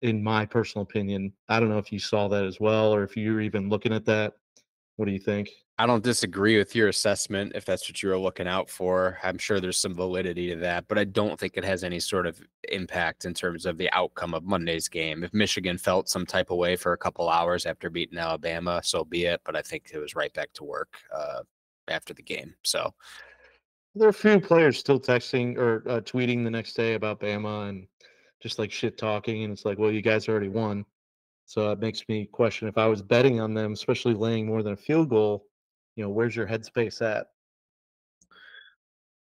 in my personal opinion. I don't know if you saw that as well, or if you're even looking at that. What do you think? I don't disagree with your assessment if that's what you were looking out for. I'm sure there's some validity to that, but I don't think it has any sort of impact in terms of the outcome of Monday's game. If Michigan felt some type of way for a couple hours after beating Alabama, so be it. But I think it was right back to work uh, after the game. So There are a few players still texting or uh, tweeting the next day about Bama and just like shit talking, and it's like, well, you guys already won. So it makes me question if I was betting on them, especially laying more than a field goal. You know, where's your headspace at?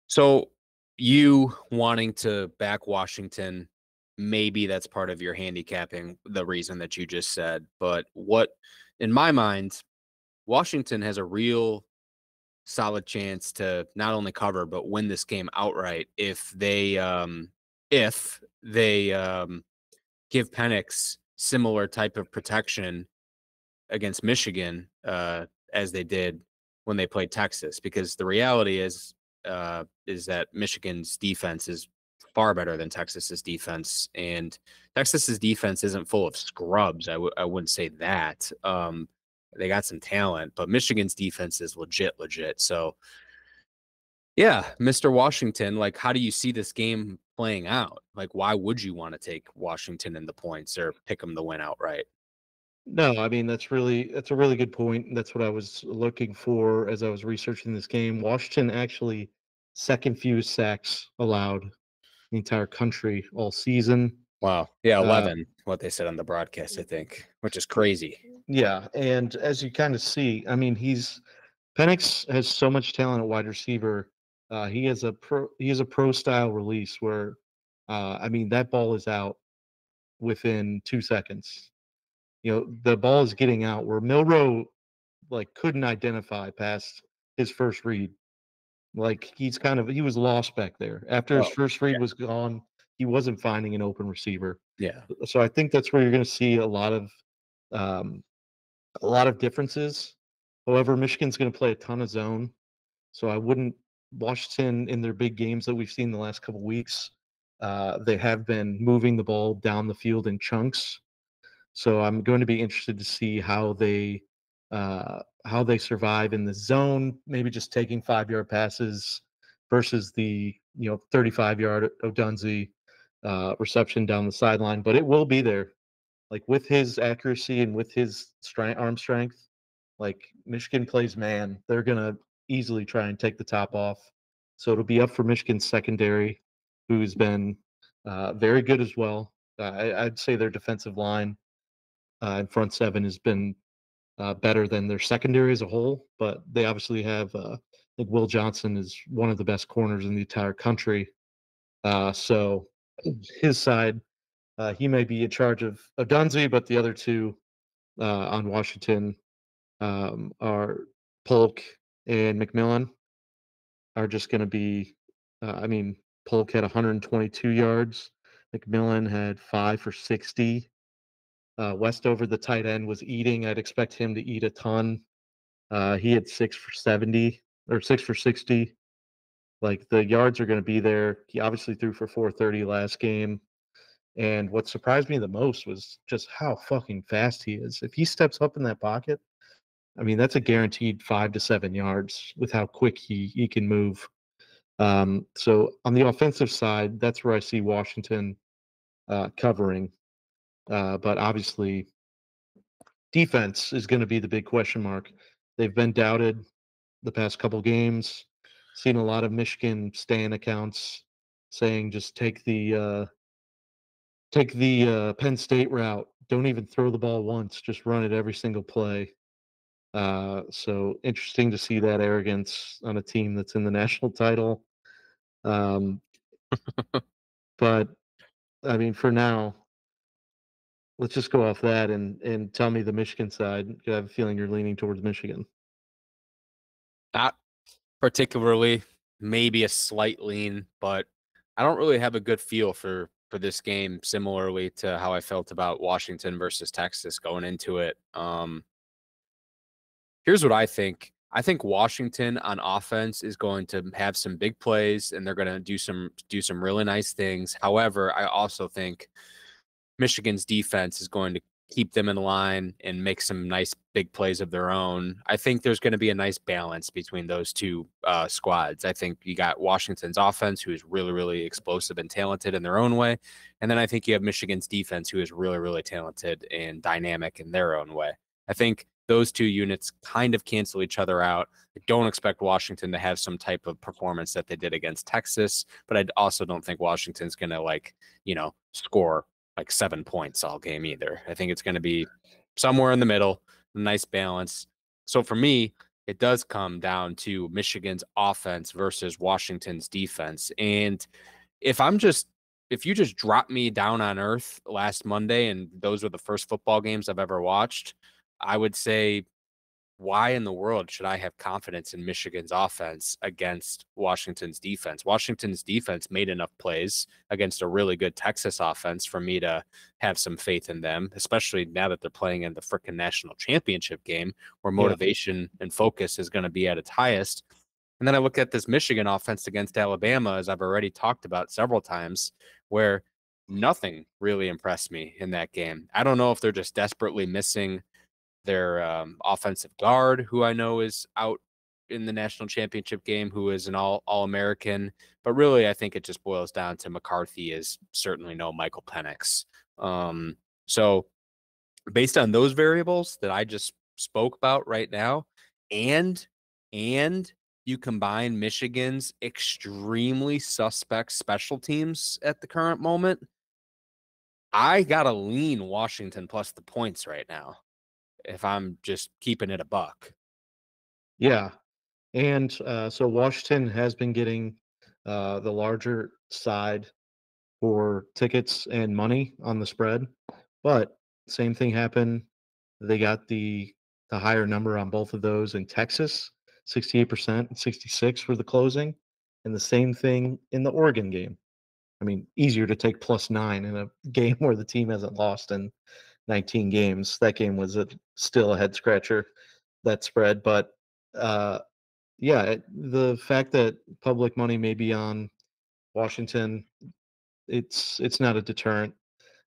So you wanting to back Washington, maybe that's part of your handicapping, the reason that you just said. But what, in my mind, Washington has a real solid chance to not only cover but win this game outright if they um if they um give Penix similar type of protection against Michigan uh as they did when they played Texas because the reality is uh, is that Michigan's defense is far better than Texas's defense, and Texas's defense isn't full of scrubs. I w- I wouldn't say that. Um, they got some talent, but Michigan's defense is legit, legit. So, yeah, Mr. Washington, like, how do you see this game playing out? Like, why would you want to take Washington in the points or pick them to win outright? No, I mean that's really that's a really good point. That's what I was looking for as I was researching this game. Washington actually second fewest sacks allowed the entire country all season. Wow. Yeah, Uh, 11, what they said on the broadcast, I think, which is crazy. Yeah, and as you kind of see, I mean, he's Penix has so much talent at wide receiver. Uh, he has a pro he has a pro style release where, uh, I mean, that ball is out within two seconds. You know, the ball is getting out where Milroe like couldn't identify past his first read. Like he's kind of he was lost back there after his Oh, first read was gone. He wasn't finding an open receiver Yeah. so I think that's where you're going to see a lot of Um, a lot of differences. However, Michigan's going to play a ton of zone, so I wouldn't Washington in their big games that we've seen the last couple weeks. Uh, they have been moving the ball down the field in chunks, so I'm going to be interested to see how they uh, how they survive in the zone. Maybe just taking five yard passes versus the you know 35 yard Odunze uh, reception down the sideline, but it will be there. Like with his accuracy and with his strength, arm strength, like Michigan plays man, they're gonna easily try and take the top off. So it'll be up for Michigan's secondary, who's been uh, very good as well. Uh, I, would say their defensive line uh, and front seven has been uh, better than their secondary as a whole, but they obviously have. Uh, I think Will Johnson is one of the best corners in the entire country. Uh, so his side, he may be in charge of, of but the other two on Washington um, are Polk and McMillan are just going to be. Uh, I mean, Polk had 122 yards. McMillan had five for 60. Uh, Westover, the tight end, was eating. I'd expect him to eat a ton. Uh, he had six for 70 or six for 60. Like the yards are going to be there. He obviously threw for 430 last game. And what surprised me the most was just how fucking fast he is. If he steps up in that pocket, I mean, that's a guaranteed five to seven yards with how quick he, he can move. Um, so on the offensive side, that's where I see Washington uh, covering. Uh, but obviously, defense is going to be the big question mark. They've been doubted the past couple games. Seen a lot of Michigan stand accounts saying just take the uh, take the uh, Penn State route. Don't even throw the ball once. Just run it every single play. Uh, so interesting to see that arrogance on a team that's in the national title. Um, but I mean, for now, let's just go off that and and tell me the Michigan side. I have a feeling you're leaning towards Michigan. Not particularly, maybe a slight lean, but I don't really have a good feel for for this game. Similarly to how I felt about Washington versus Texas going into it. Um, Here's what I think. I think Washington on offense is going to have some big plays and they're going to do some do some really nice things. However, I also think Michigan's defense is going to keep them in line and make some nice big plays of their own. I think there's going to be a nice balance between those two uh, squads. I think you got Washington's offense, who is really, really explosive and talented in their own way. And then I think you have Michigan's defense, who is really, really talented and dynamic in their own way. I think those two units kind of cancel each other out. I don't expect Washington to have some type of performance that they did against Texas, but I also don't think Washington's going to like, you know, score like seven points all game either. I think it's going to be somewhere in the middle, nice balance. So for me, it does come down to Michigan's offense versus Washington's defense. And if I'm just if you just drop me down on earth last Monday and those were the first football games I've ever watched, I would say, why in the world should I have confidence in Michigan's offense against Washington's defense? Washington's defense made enough plays against a really good Texas offense for me to have some faith in them, especially now that they're playing in the freaking national championship game where motivation yeah. and focus is going to be at its highest. And then I look at this Michigan offense against Alabama, as I've already talked about several times, where nothing really impressed me in that game. I don't know if they're just desperately missing their um, offensive guard, who I know is out in the national championship game, who is an all all American. But really, I think it just boils down to McCarthy is certainly no Michael Penix. Um, so, based on those variables that I just spoke about right now, and and you combine Michigan's extremely suspect special teams at the current moment, I gotta lean Washington plus the points right now if I'm just keeping it a buck. Yeah. And uh, so Washington has been getting uh, the larger side for tickets and money on the spread. But same thing happened. They got the the higher number on both of those in Texas, 68% and 66 for the closing. And the same thing in the Oregon game. I mean, easier to take plus nine in a game where the team hasn't lost in 19 games. That game was a, still a head scratcher, that spread. But uh, yeah, the fact that public money may be on Washington, it's it's not a deterrent.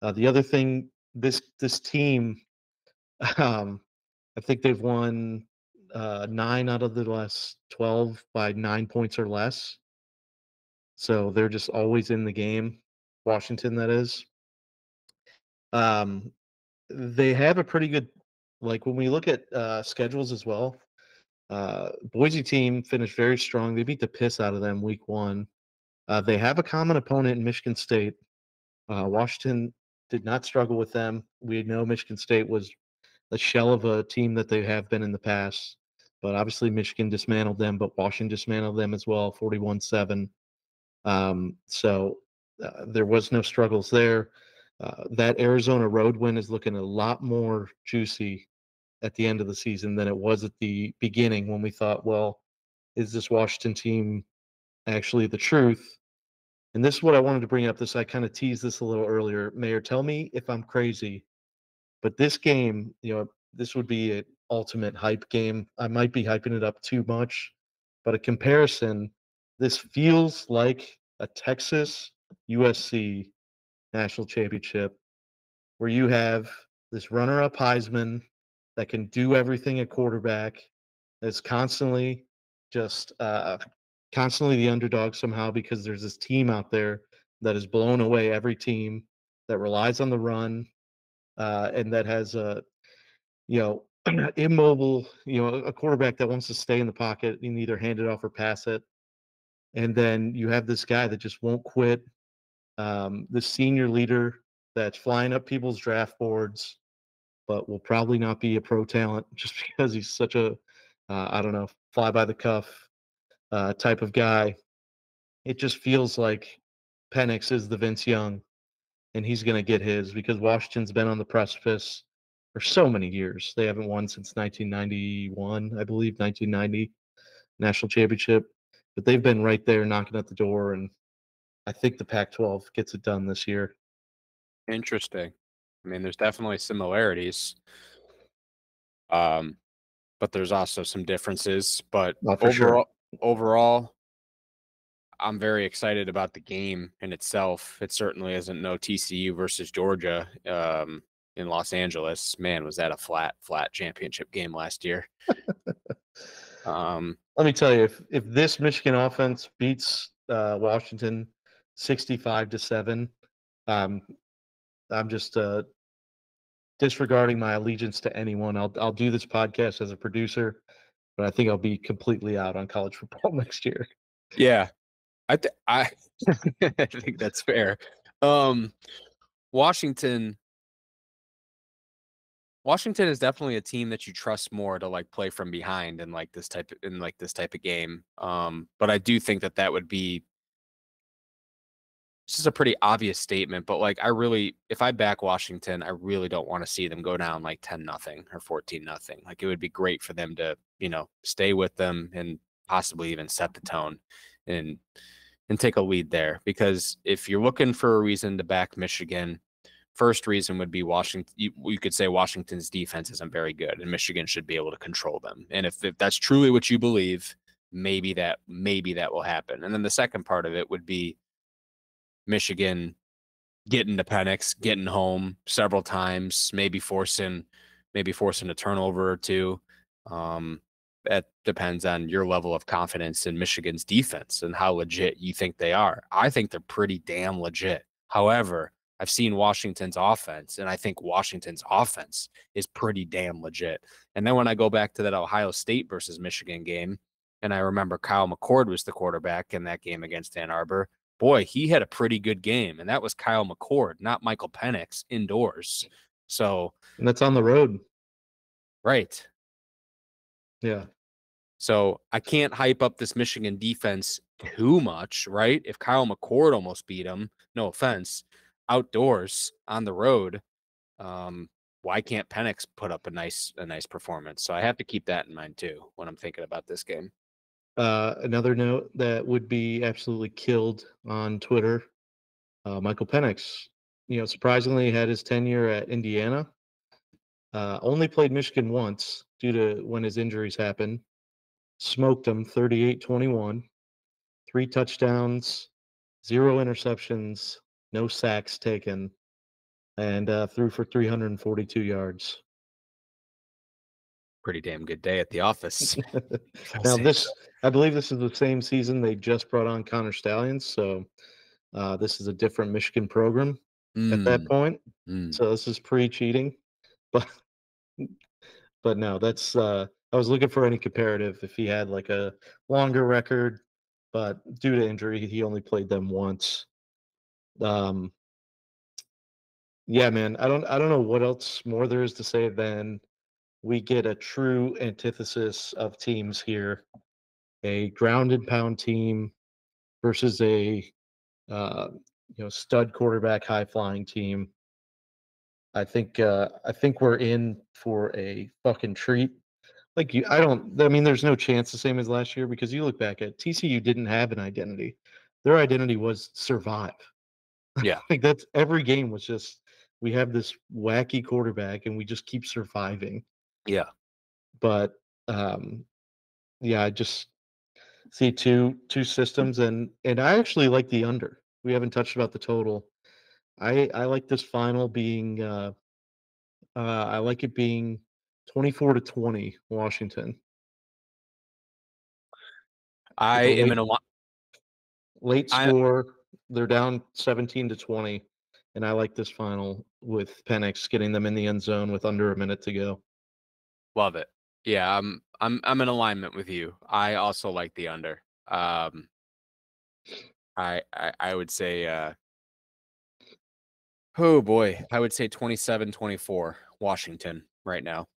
Uh, the other thing, this this team, um, I think they've won uh, nine out of the last 12 by nine points or less. So they're just always in the game. Washington, that is. Um, they have a pretty good, like when we look at uh, schedules as well. Uh, Boise team finished very strong. They beat the piss out of them week one. Uh, they have a common opponent in Michigan State. Uh, Washington did not struggle with them. We know Michigan State was a shell of a team that they have been in the past. But obviously, Michigan dismantled them, but Washington dismantled them as well, 41 7. Um, so uh, there was no struggles there. Uh, that Arizona road win is looking a lot more juicy at the end of the season than it was at the beginning when we thought, well, is this Washington team actually the truth? And this is what I wanted to bring up. This I kind of teased this a little earlier. Mayor, tell me if I'm crazy, but this game, you know, this would be an ultimate hype game. I might be hyping it up too much, but a comparison, this feels like a Texas USC national championship where you have this runner up Heisman that can do everything at quarterback, that's constantly just uh, constantly the underdog somehow because there's this team out there that has blown away every team that relies on the run uh, and that has a you know immobile you know a quarterback that wants to stay in the pocket and either hand it off or pass it. And then you have this guy that just won't quit um, the senior leader that's flying up people's draft boards but will probably not be a pro talent just because he's such a uh, I don't know fly by the cuff uh, type of guy. It just feels like Penix is the Vince Young, and he's going to get his because Washington's been on the precipice for so many years. They haven't won since 1991, I believe, 1990 national championship, but they've been right there knocking at the door, and I think the Pac-12 gets it done this year. Interesting. I mean, there's definitely similarities. Um, but there's also some differences. But overall, sure overall, I'm very excited about the game in itself. It certainly isn't no TCU versus Georgia um, in Los Angeles. Man, was that a flat, flat championship game last year? um, Let me tell you, if if this Michigan offense beats uh, Washington 65 to seven, um, I'm just uh, disregarding my allegiance to anyone. I'll I'll do this podcast as a producer but I think I'll be completely out on college football next year. Yeah, I th- I I think that's fair. Um, Washington. Washington is definitely a team that you trust more to like play from behind in like this type of, in like this type of game. Um, but I do think that that would be this is a pretty obvious statement, but like I really, if I back Washington, I really don't want to see them go down like 10 nothing or 14 nothing. Like it would be great for them to, you know, stay with them and possibly even set the tone and and take a lead there. Because if you're looking for a reason to back Michigan, first reason would be Washington. You, you could say Washington's defense isn't very good, and Michigan should be able to control them. And if, if that's truly what you believe, maybe that maybe that will happen. And then the second part of it would be Michigan getting to Penix, getting home several times, maybe forcing maybe forcing a turnover or two. Um, that depends on your level of confidence in Michigan's defense and how legit you think they are. I think they're pretty damn legit. However, I've seen Washington's offense, and I think Washington's offense is pretty damn legit. And then when I go back to that Ohio State versus Michigan game, and I remember Kyle McCord was the quarterback in that game against Ann Arbor, boy, he had a pretty good game, and that was Kyle McCord, not Michael Penix, indoors. So, and that's on the road, right? Yeah. So I can't hype up this Michigan defense too much, right? If Kyle McCord almost beat him, no offense, outdoors on the road, um, why can't Penix put up a nice a nice performance? So I have to keep that in mind too when I'm thinking about this game. Uh, another note that would be absolutely killed on Twitter. Uh, Michael Penix, you know, surprisingly had his tenure at Indiana, Uh, only played Michigan once due to when his injuries happened. Smoked them 38 21, three touchdowns, zero interceptions, no sacks taken, and uh, threw for 342 yards. Pretty damn good day at the office. now, this, I believe this is the same season they just brought on Connor Stalions, So uh, this is a different Michigan program Mm, at that point. mm. So this is pre-cheating, but but no, that's uh I was looking for any comparative if he had like a longer record, but due to injury, he only played them once. Um yeah, man, I don't I don't know what else more there is to say than we get a true antithesis of teams here. A ground and pound team versus a uh, you know stud quarterback, high flying team. I think uh, I think we're in for a fucking treat. Like you, I don't. I mean, there's no chance the same as last year because you look back at TCU didn't have an identity. Their identity was survive. Yeah. like that's every game was just we have this wacky quarterback and we just keep surviving. Yeah. But um, yeah, I just see two two systems and and I actually like the under. We haven't touched about the total. I I like this final being uh uh I like it being 24 to 20 Washington. I a am in a lot. Late score, they're down 17 to 20 and I like this final with Penix getting them in the end zone with under a minute to go. Love it. Yeah, I'm I'm I'm in alignment with you. I also like the under. Um I I, I would say uh oh boy, I would say 27-24 Washington right now.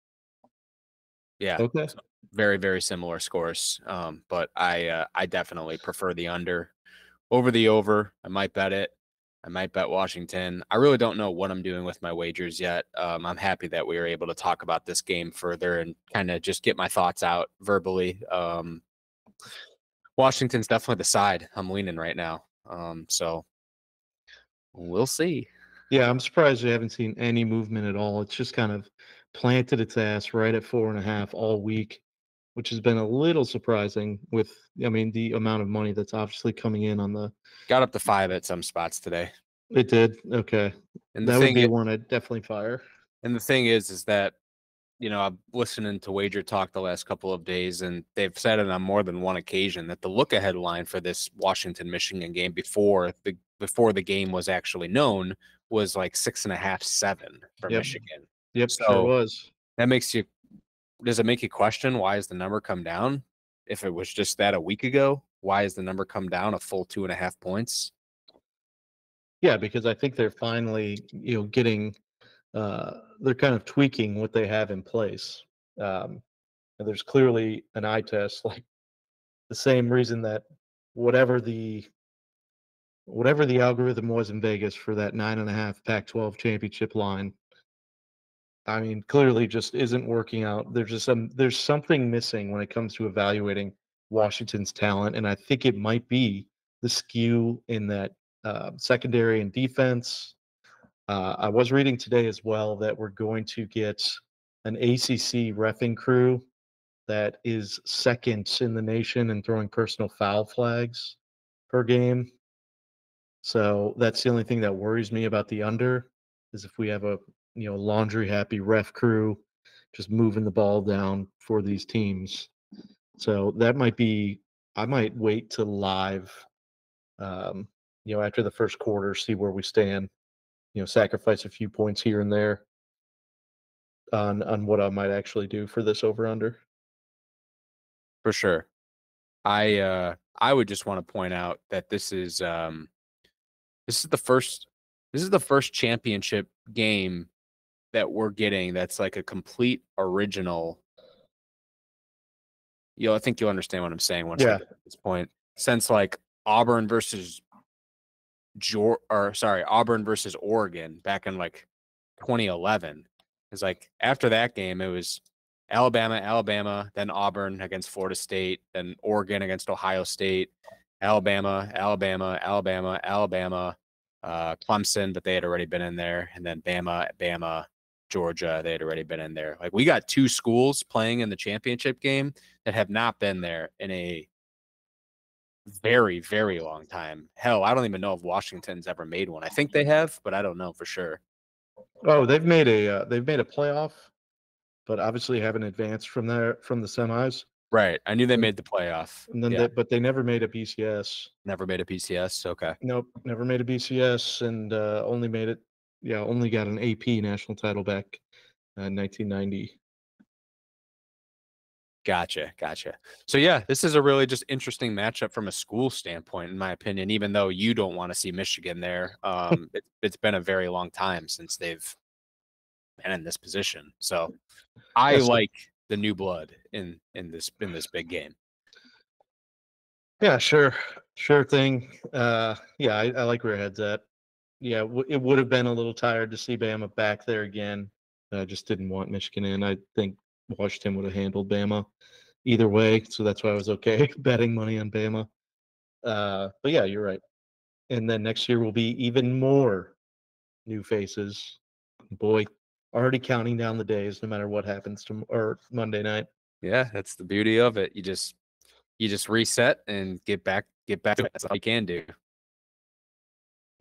Yeah, Okay. very very similar scores. Um but I uh, I definitely prefer the under over the over. I might bet it. I might bet Washington. I really don't know what I'm doing with my wagers yet. Um, I'm happy that we were able to talk about this game further and kind of just get my thoughts out verbally. Um, Washington's definitely the side I'm leaning right now. Um, so we'll see. Yeah, I'm surprised we haven't seen any movement at all. It's just kind of planted its ass right at four and a half all week, which has been a little surprising with, I mean, the amount of money that's obviously coming in on the. Got up to five at some spots today. It did. Okay. And That would be one I'd definitely fire. And the thing is, is that you know I'm listening to Wager Talk the last couple of days, and they've said it on more than one occasion that the look ahead line for this Washington Michigan game before the before the game was actually known was like six and a half, seven for Yep. Michigan. Yep, So- sure was. That makes you. Does it make you question why has the number come down? If it was just that a week ago, why has the number come down a full two and a half points? Yeah, because I think they're finally, you know, getting, uh, they're kind of tweaking what they have in place. Um, and there's clearly an eye test, like the same reason that whatever the whatever the algorithm was in Vegas for that nine and a half Pac-12 championship line, I mean, clearly just isn't working out. There's just some there's something missing when it comes to evaluating Washington's talent, and I think it might be the skew in that uh, secondary and defense. Uh, I was reading today as well that we're going to get an ACC refing crew that is second in the nation in throwing personal foul flags per game. So that's the only thing that worries me about the under is if we have a you know laundry happy ref crew just moving the ball down for these teams. So that might be I might wait to live um, you know after the first quarter see where we stand. You know, sacrifice a few points here and there on on what I might actually do for this over under. For sure. I uh I would just want to point out that this is um this is the first this is the first championship game that we're getting that's like a complete original. You know, I think you'll understand what I'm saying once Yeah. to this point. Since like Auburn versus Georgia, or sorry, Auburn versus Oregon back in like 2011. It's like after that game, it was Alabama, Alabama, then Auburn against Florida State, then Oregon against Ohio State, Alabama, Alabama, Alabama, Alabama, uh, Clemson, but they had already been in there, and then Bama, Bama, Georgia, they had already been in there. Like we got two schools playing in the championship game that have not been there in a very, very long time. Hell, I don't even know if Washington's ever made one. I think they have, but I don't know for sure. Oh, they've made a uh, they've made a playoff, but obviously haven't advanced from there from the semis. Right. I knew they made the playoff. And then, Yeah. they, but they never made a BCS. Never made a BCS. Okay. Nope, never made a BCS, and uh, only made it. Yeah, only got an AP national title back uh, in 1990. Gotcha, gotcha. So yeah, this is a really just interesting matchup from a school standpoint, in my opinion. Even though you don't want to see Michigan there, um, it, it's been a very long time since they've been in this position. So I Yes. like the new blood in in this in this big game. Yeah, sure, sure thing. Uh, yeah, I, I like where your head's at. Yeah, w- it would have been a little tired to see Bama back there again. I just didn't want Michigan in. I think Washington would have handled Bama either way, so that's why I was okay betting money on Bama. Uh, but yeah, you're right. And then next year will be even more new faces. Boy, already counting down the days, no matter what happens to or Monday night. Yeah, that's the beauty of it. You just you just reset and get back get back. That's all you can do.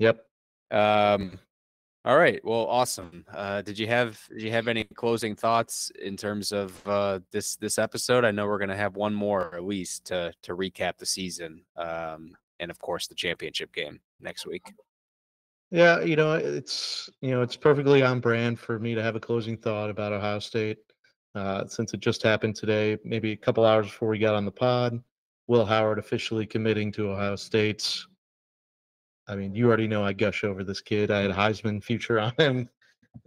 Yep. Um, all right. Well, awesome. Uh, did you have did you have any closing thoughts in terms of uh, this this episode? I know we're gonna have one more at least to to recap the season, um, and of course the championship game next week. Yeah, you know, it's you know, it's perfectly on brand for me to have a closing thought about Ohio State. Uh, since it just happened today, maybe a couple hours before we got on the pod, Will Howard officially committing to Ohio State's. I mean, you already know I gush over this kid. I had Heisman future on him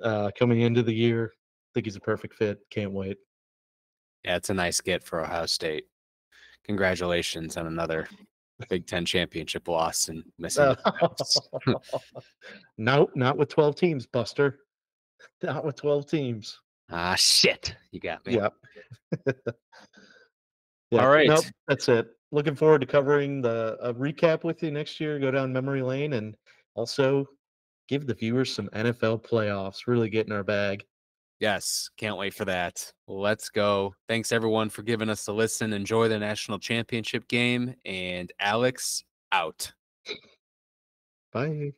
uh, coming into the year. think he's a perfect fit. Can't wait. Yeah, it's a nice get for Ohio State. Congratulations on another Big Ten championship loss and missing. the playoffs. no, not with 12 teams, Buster. Not with 12 teams. ah, shit! You got me. Yep. All right. Nope, that's it. Looking forward to covering the a recap with you next year. Go down memory lane and also give the viewers some NFL playoffs. Really get in our bag. Yes, can't wait for that. Let's go. Thanks everyone for giving us a listen. Enjoy the national championship game. And Alex out. Bye.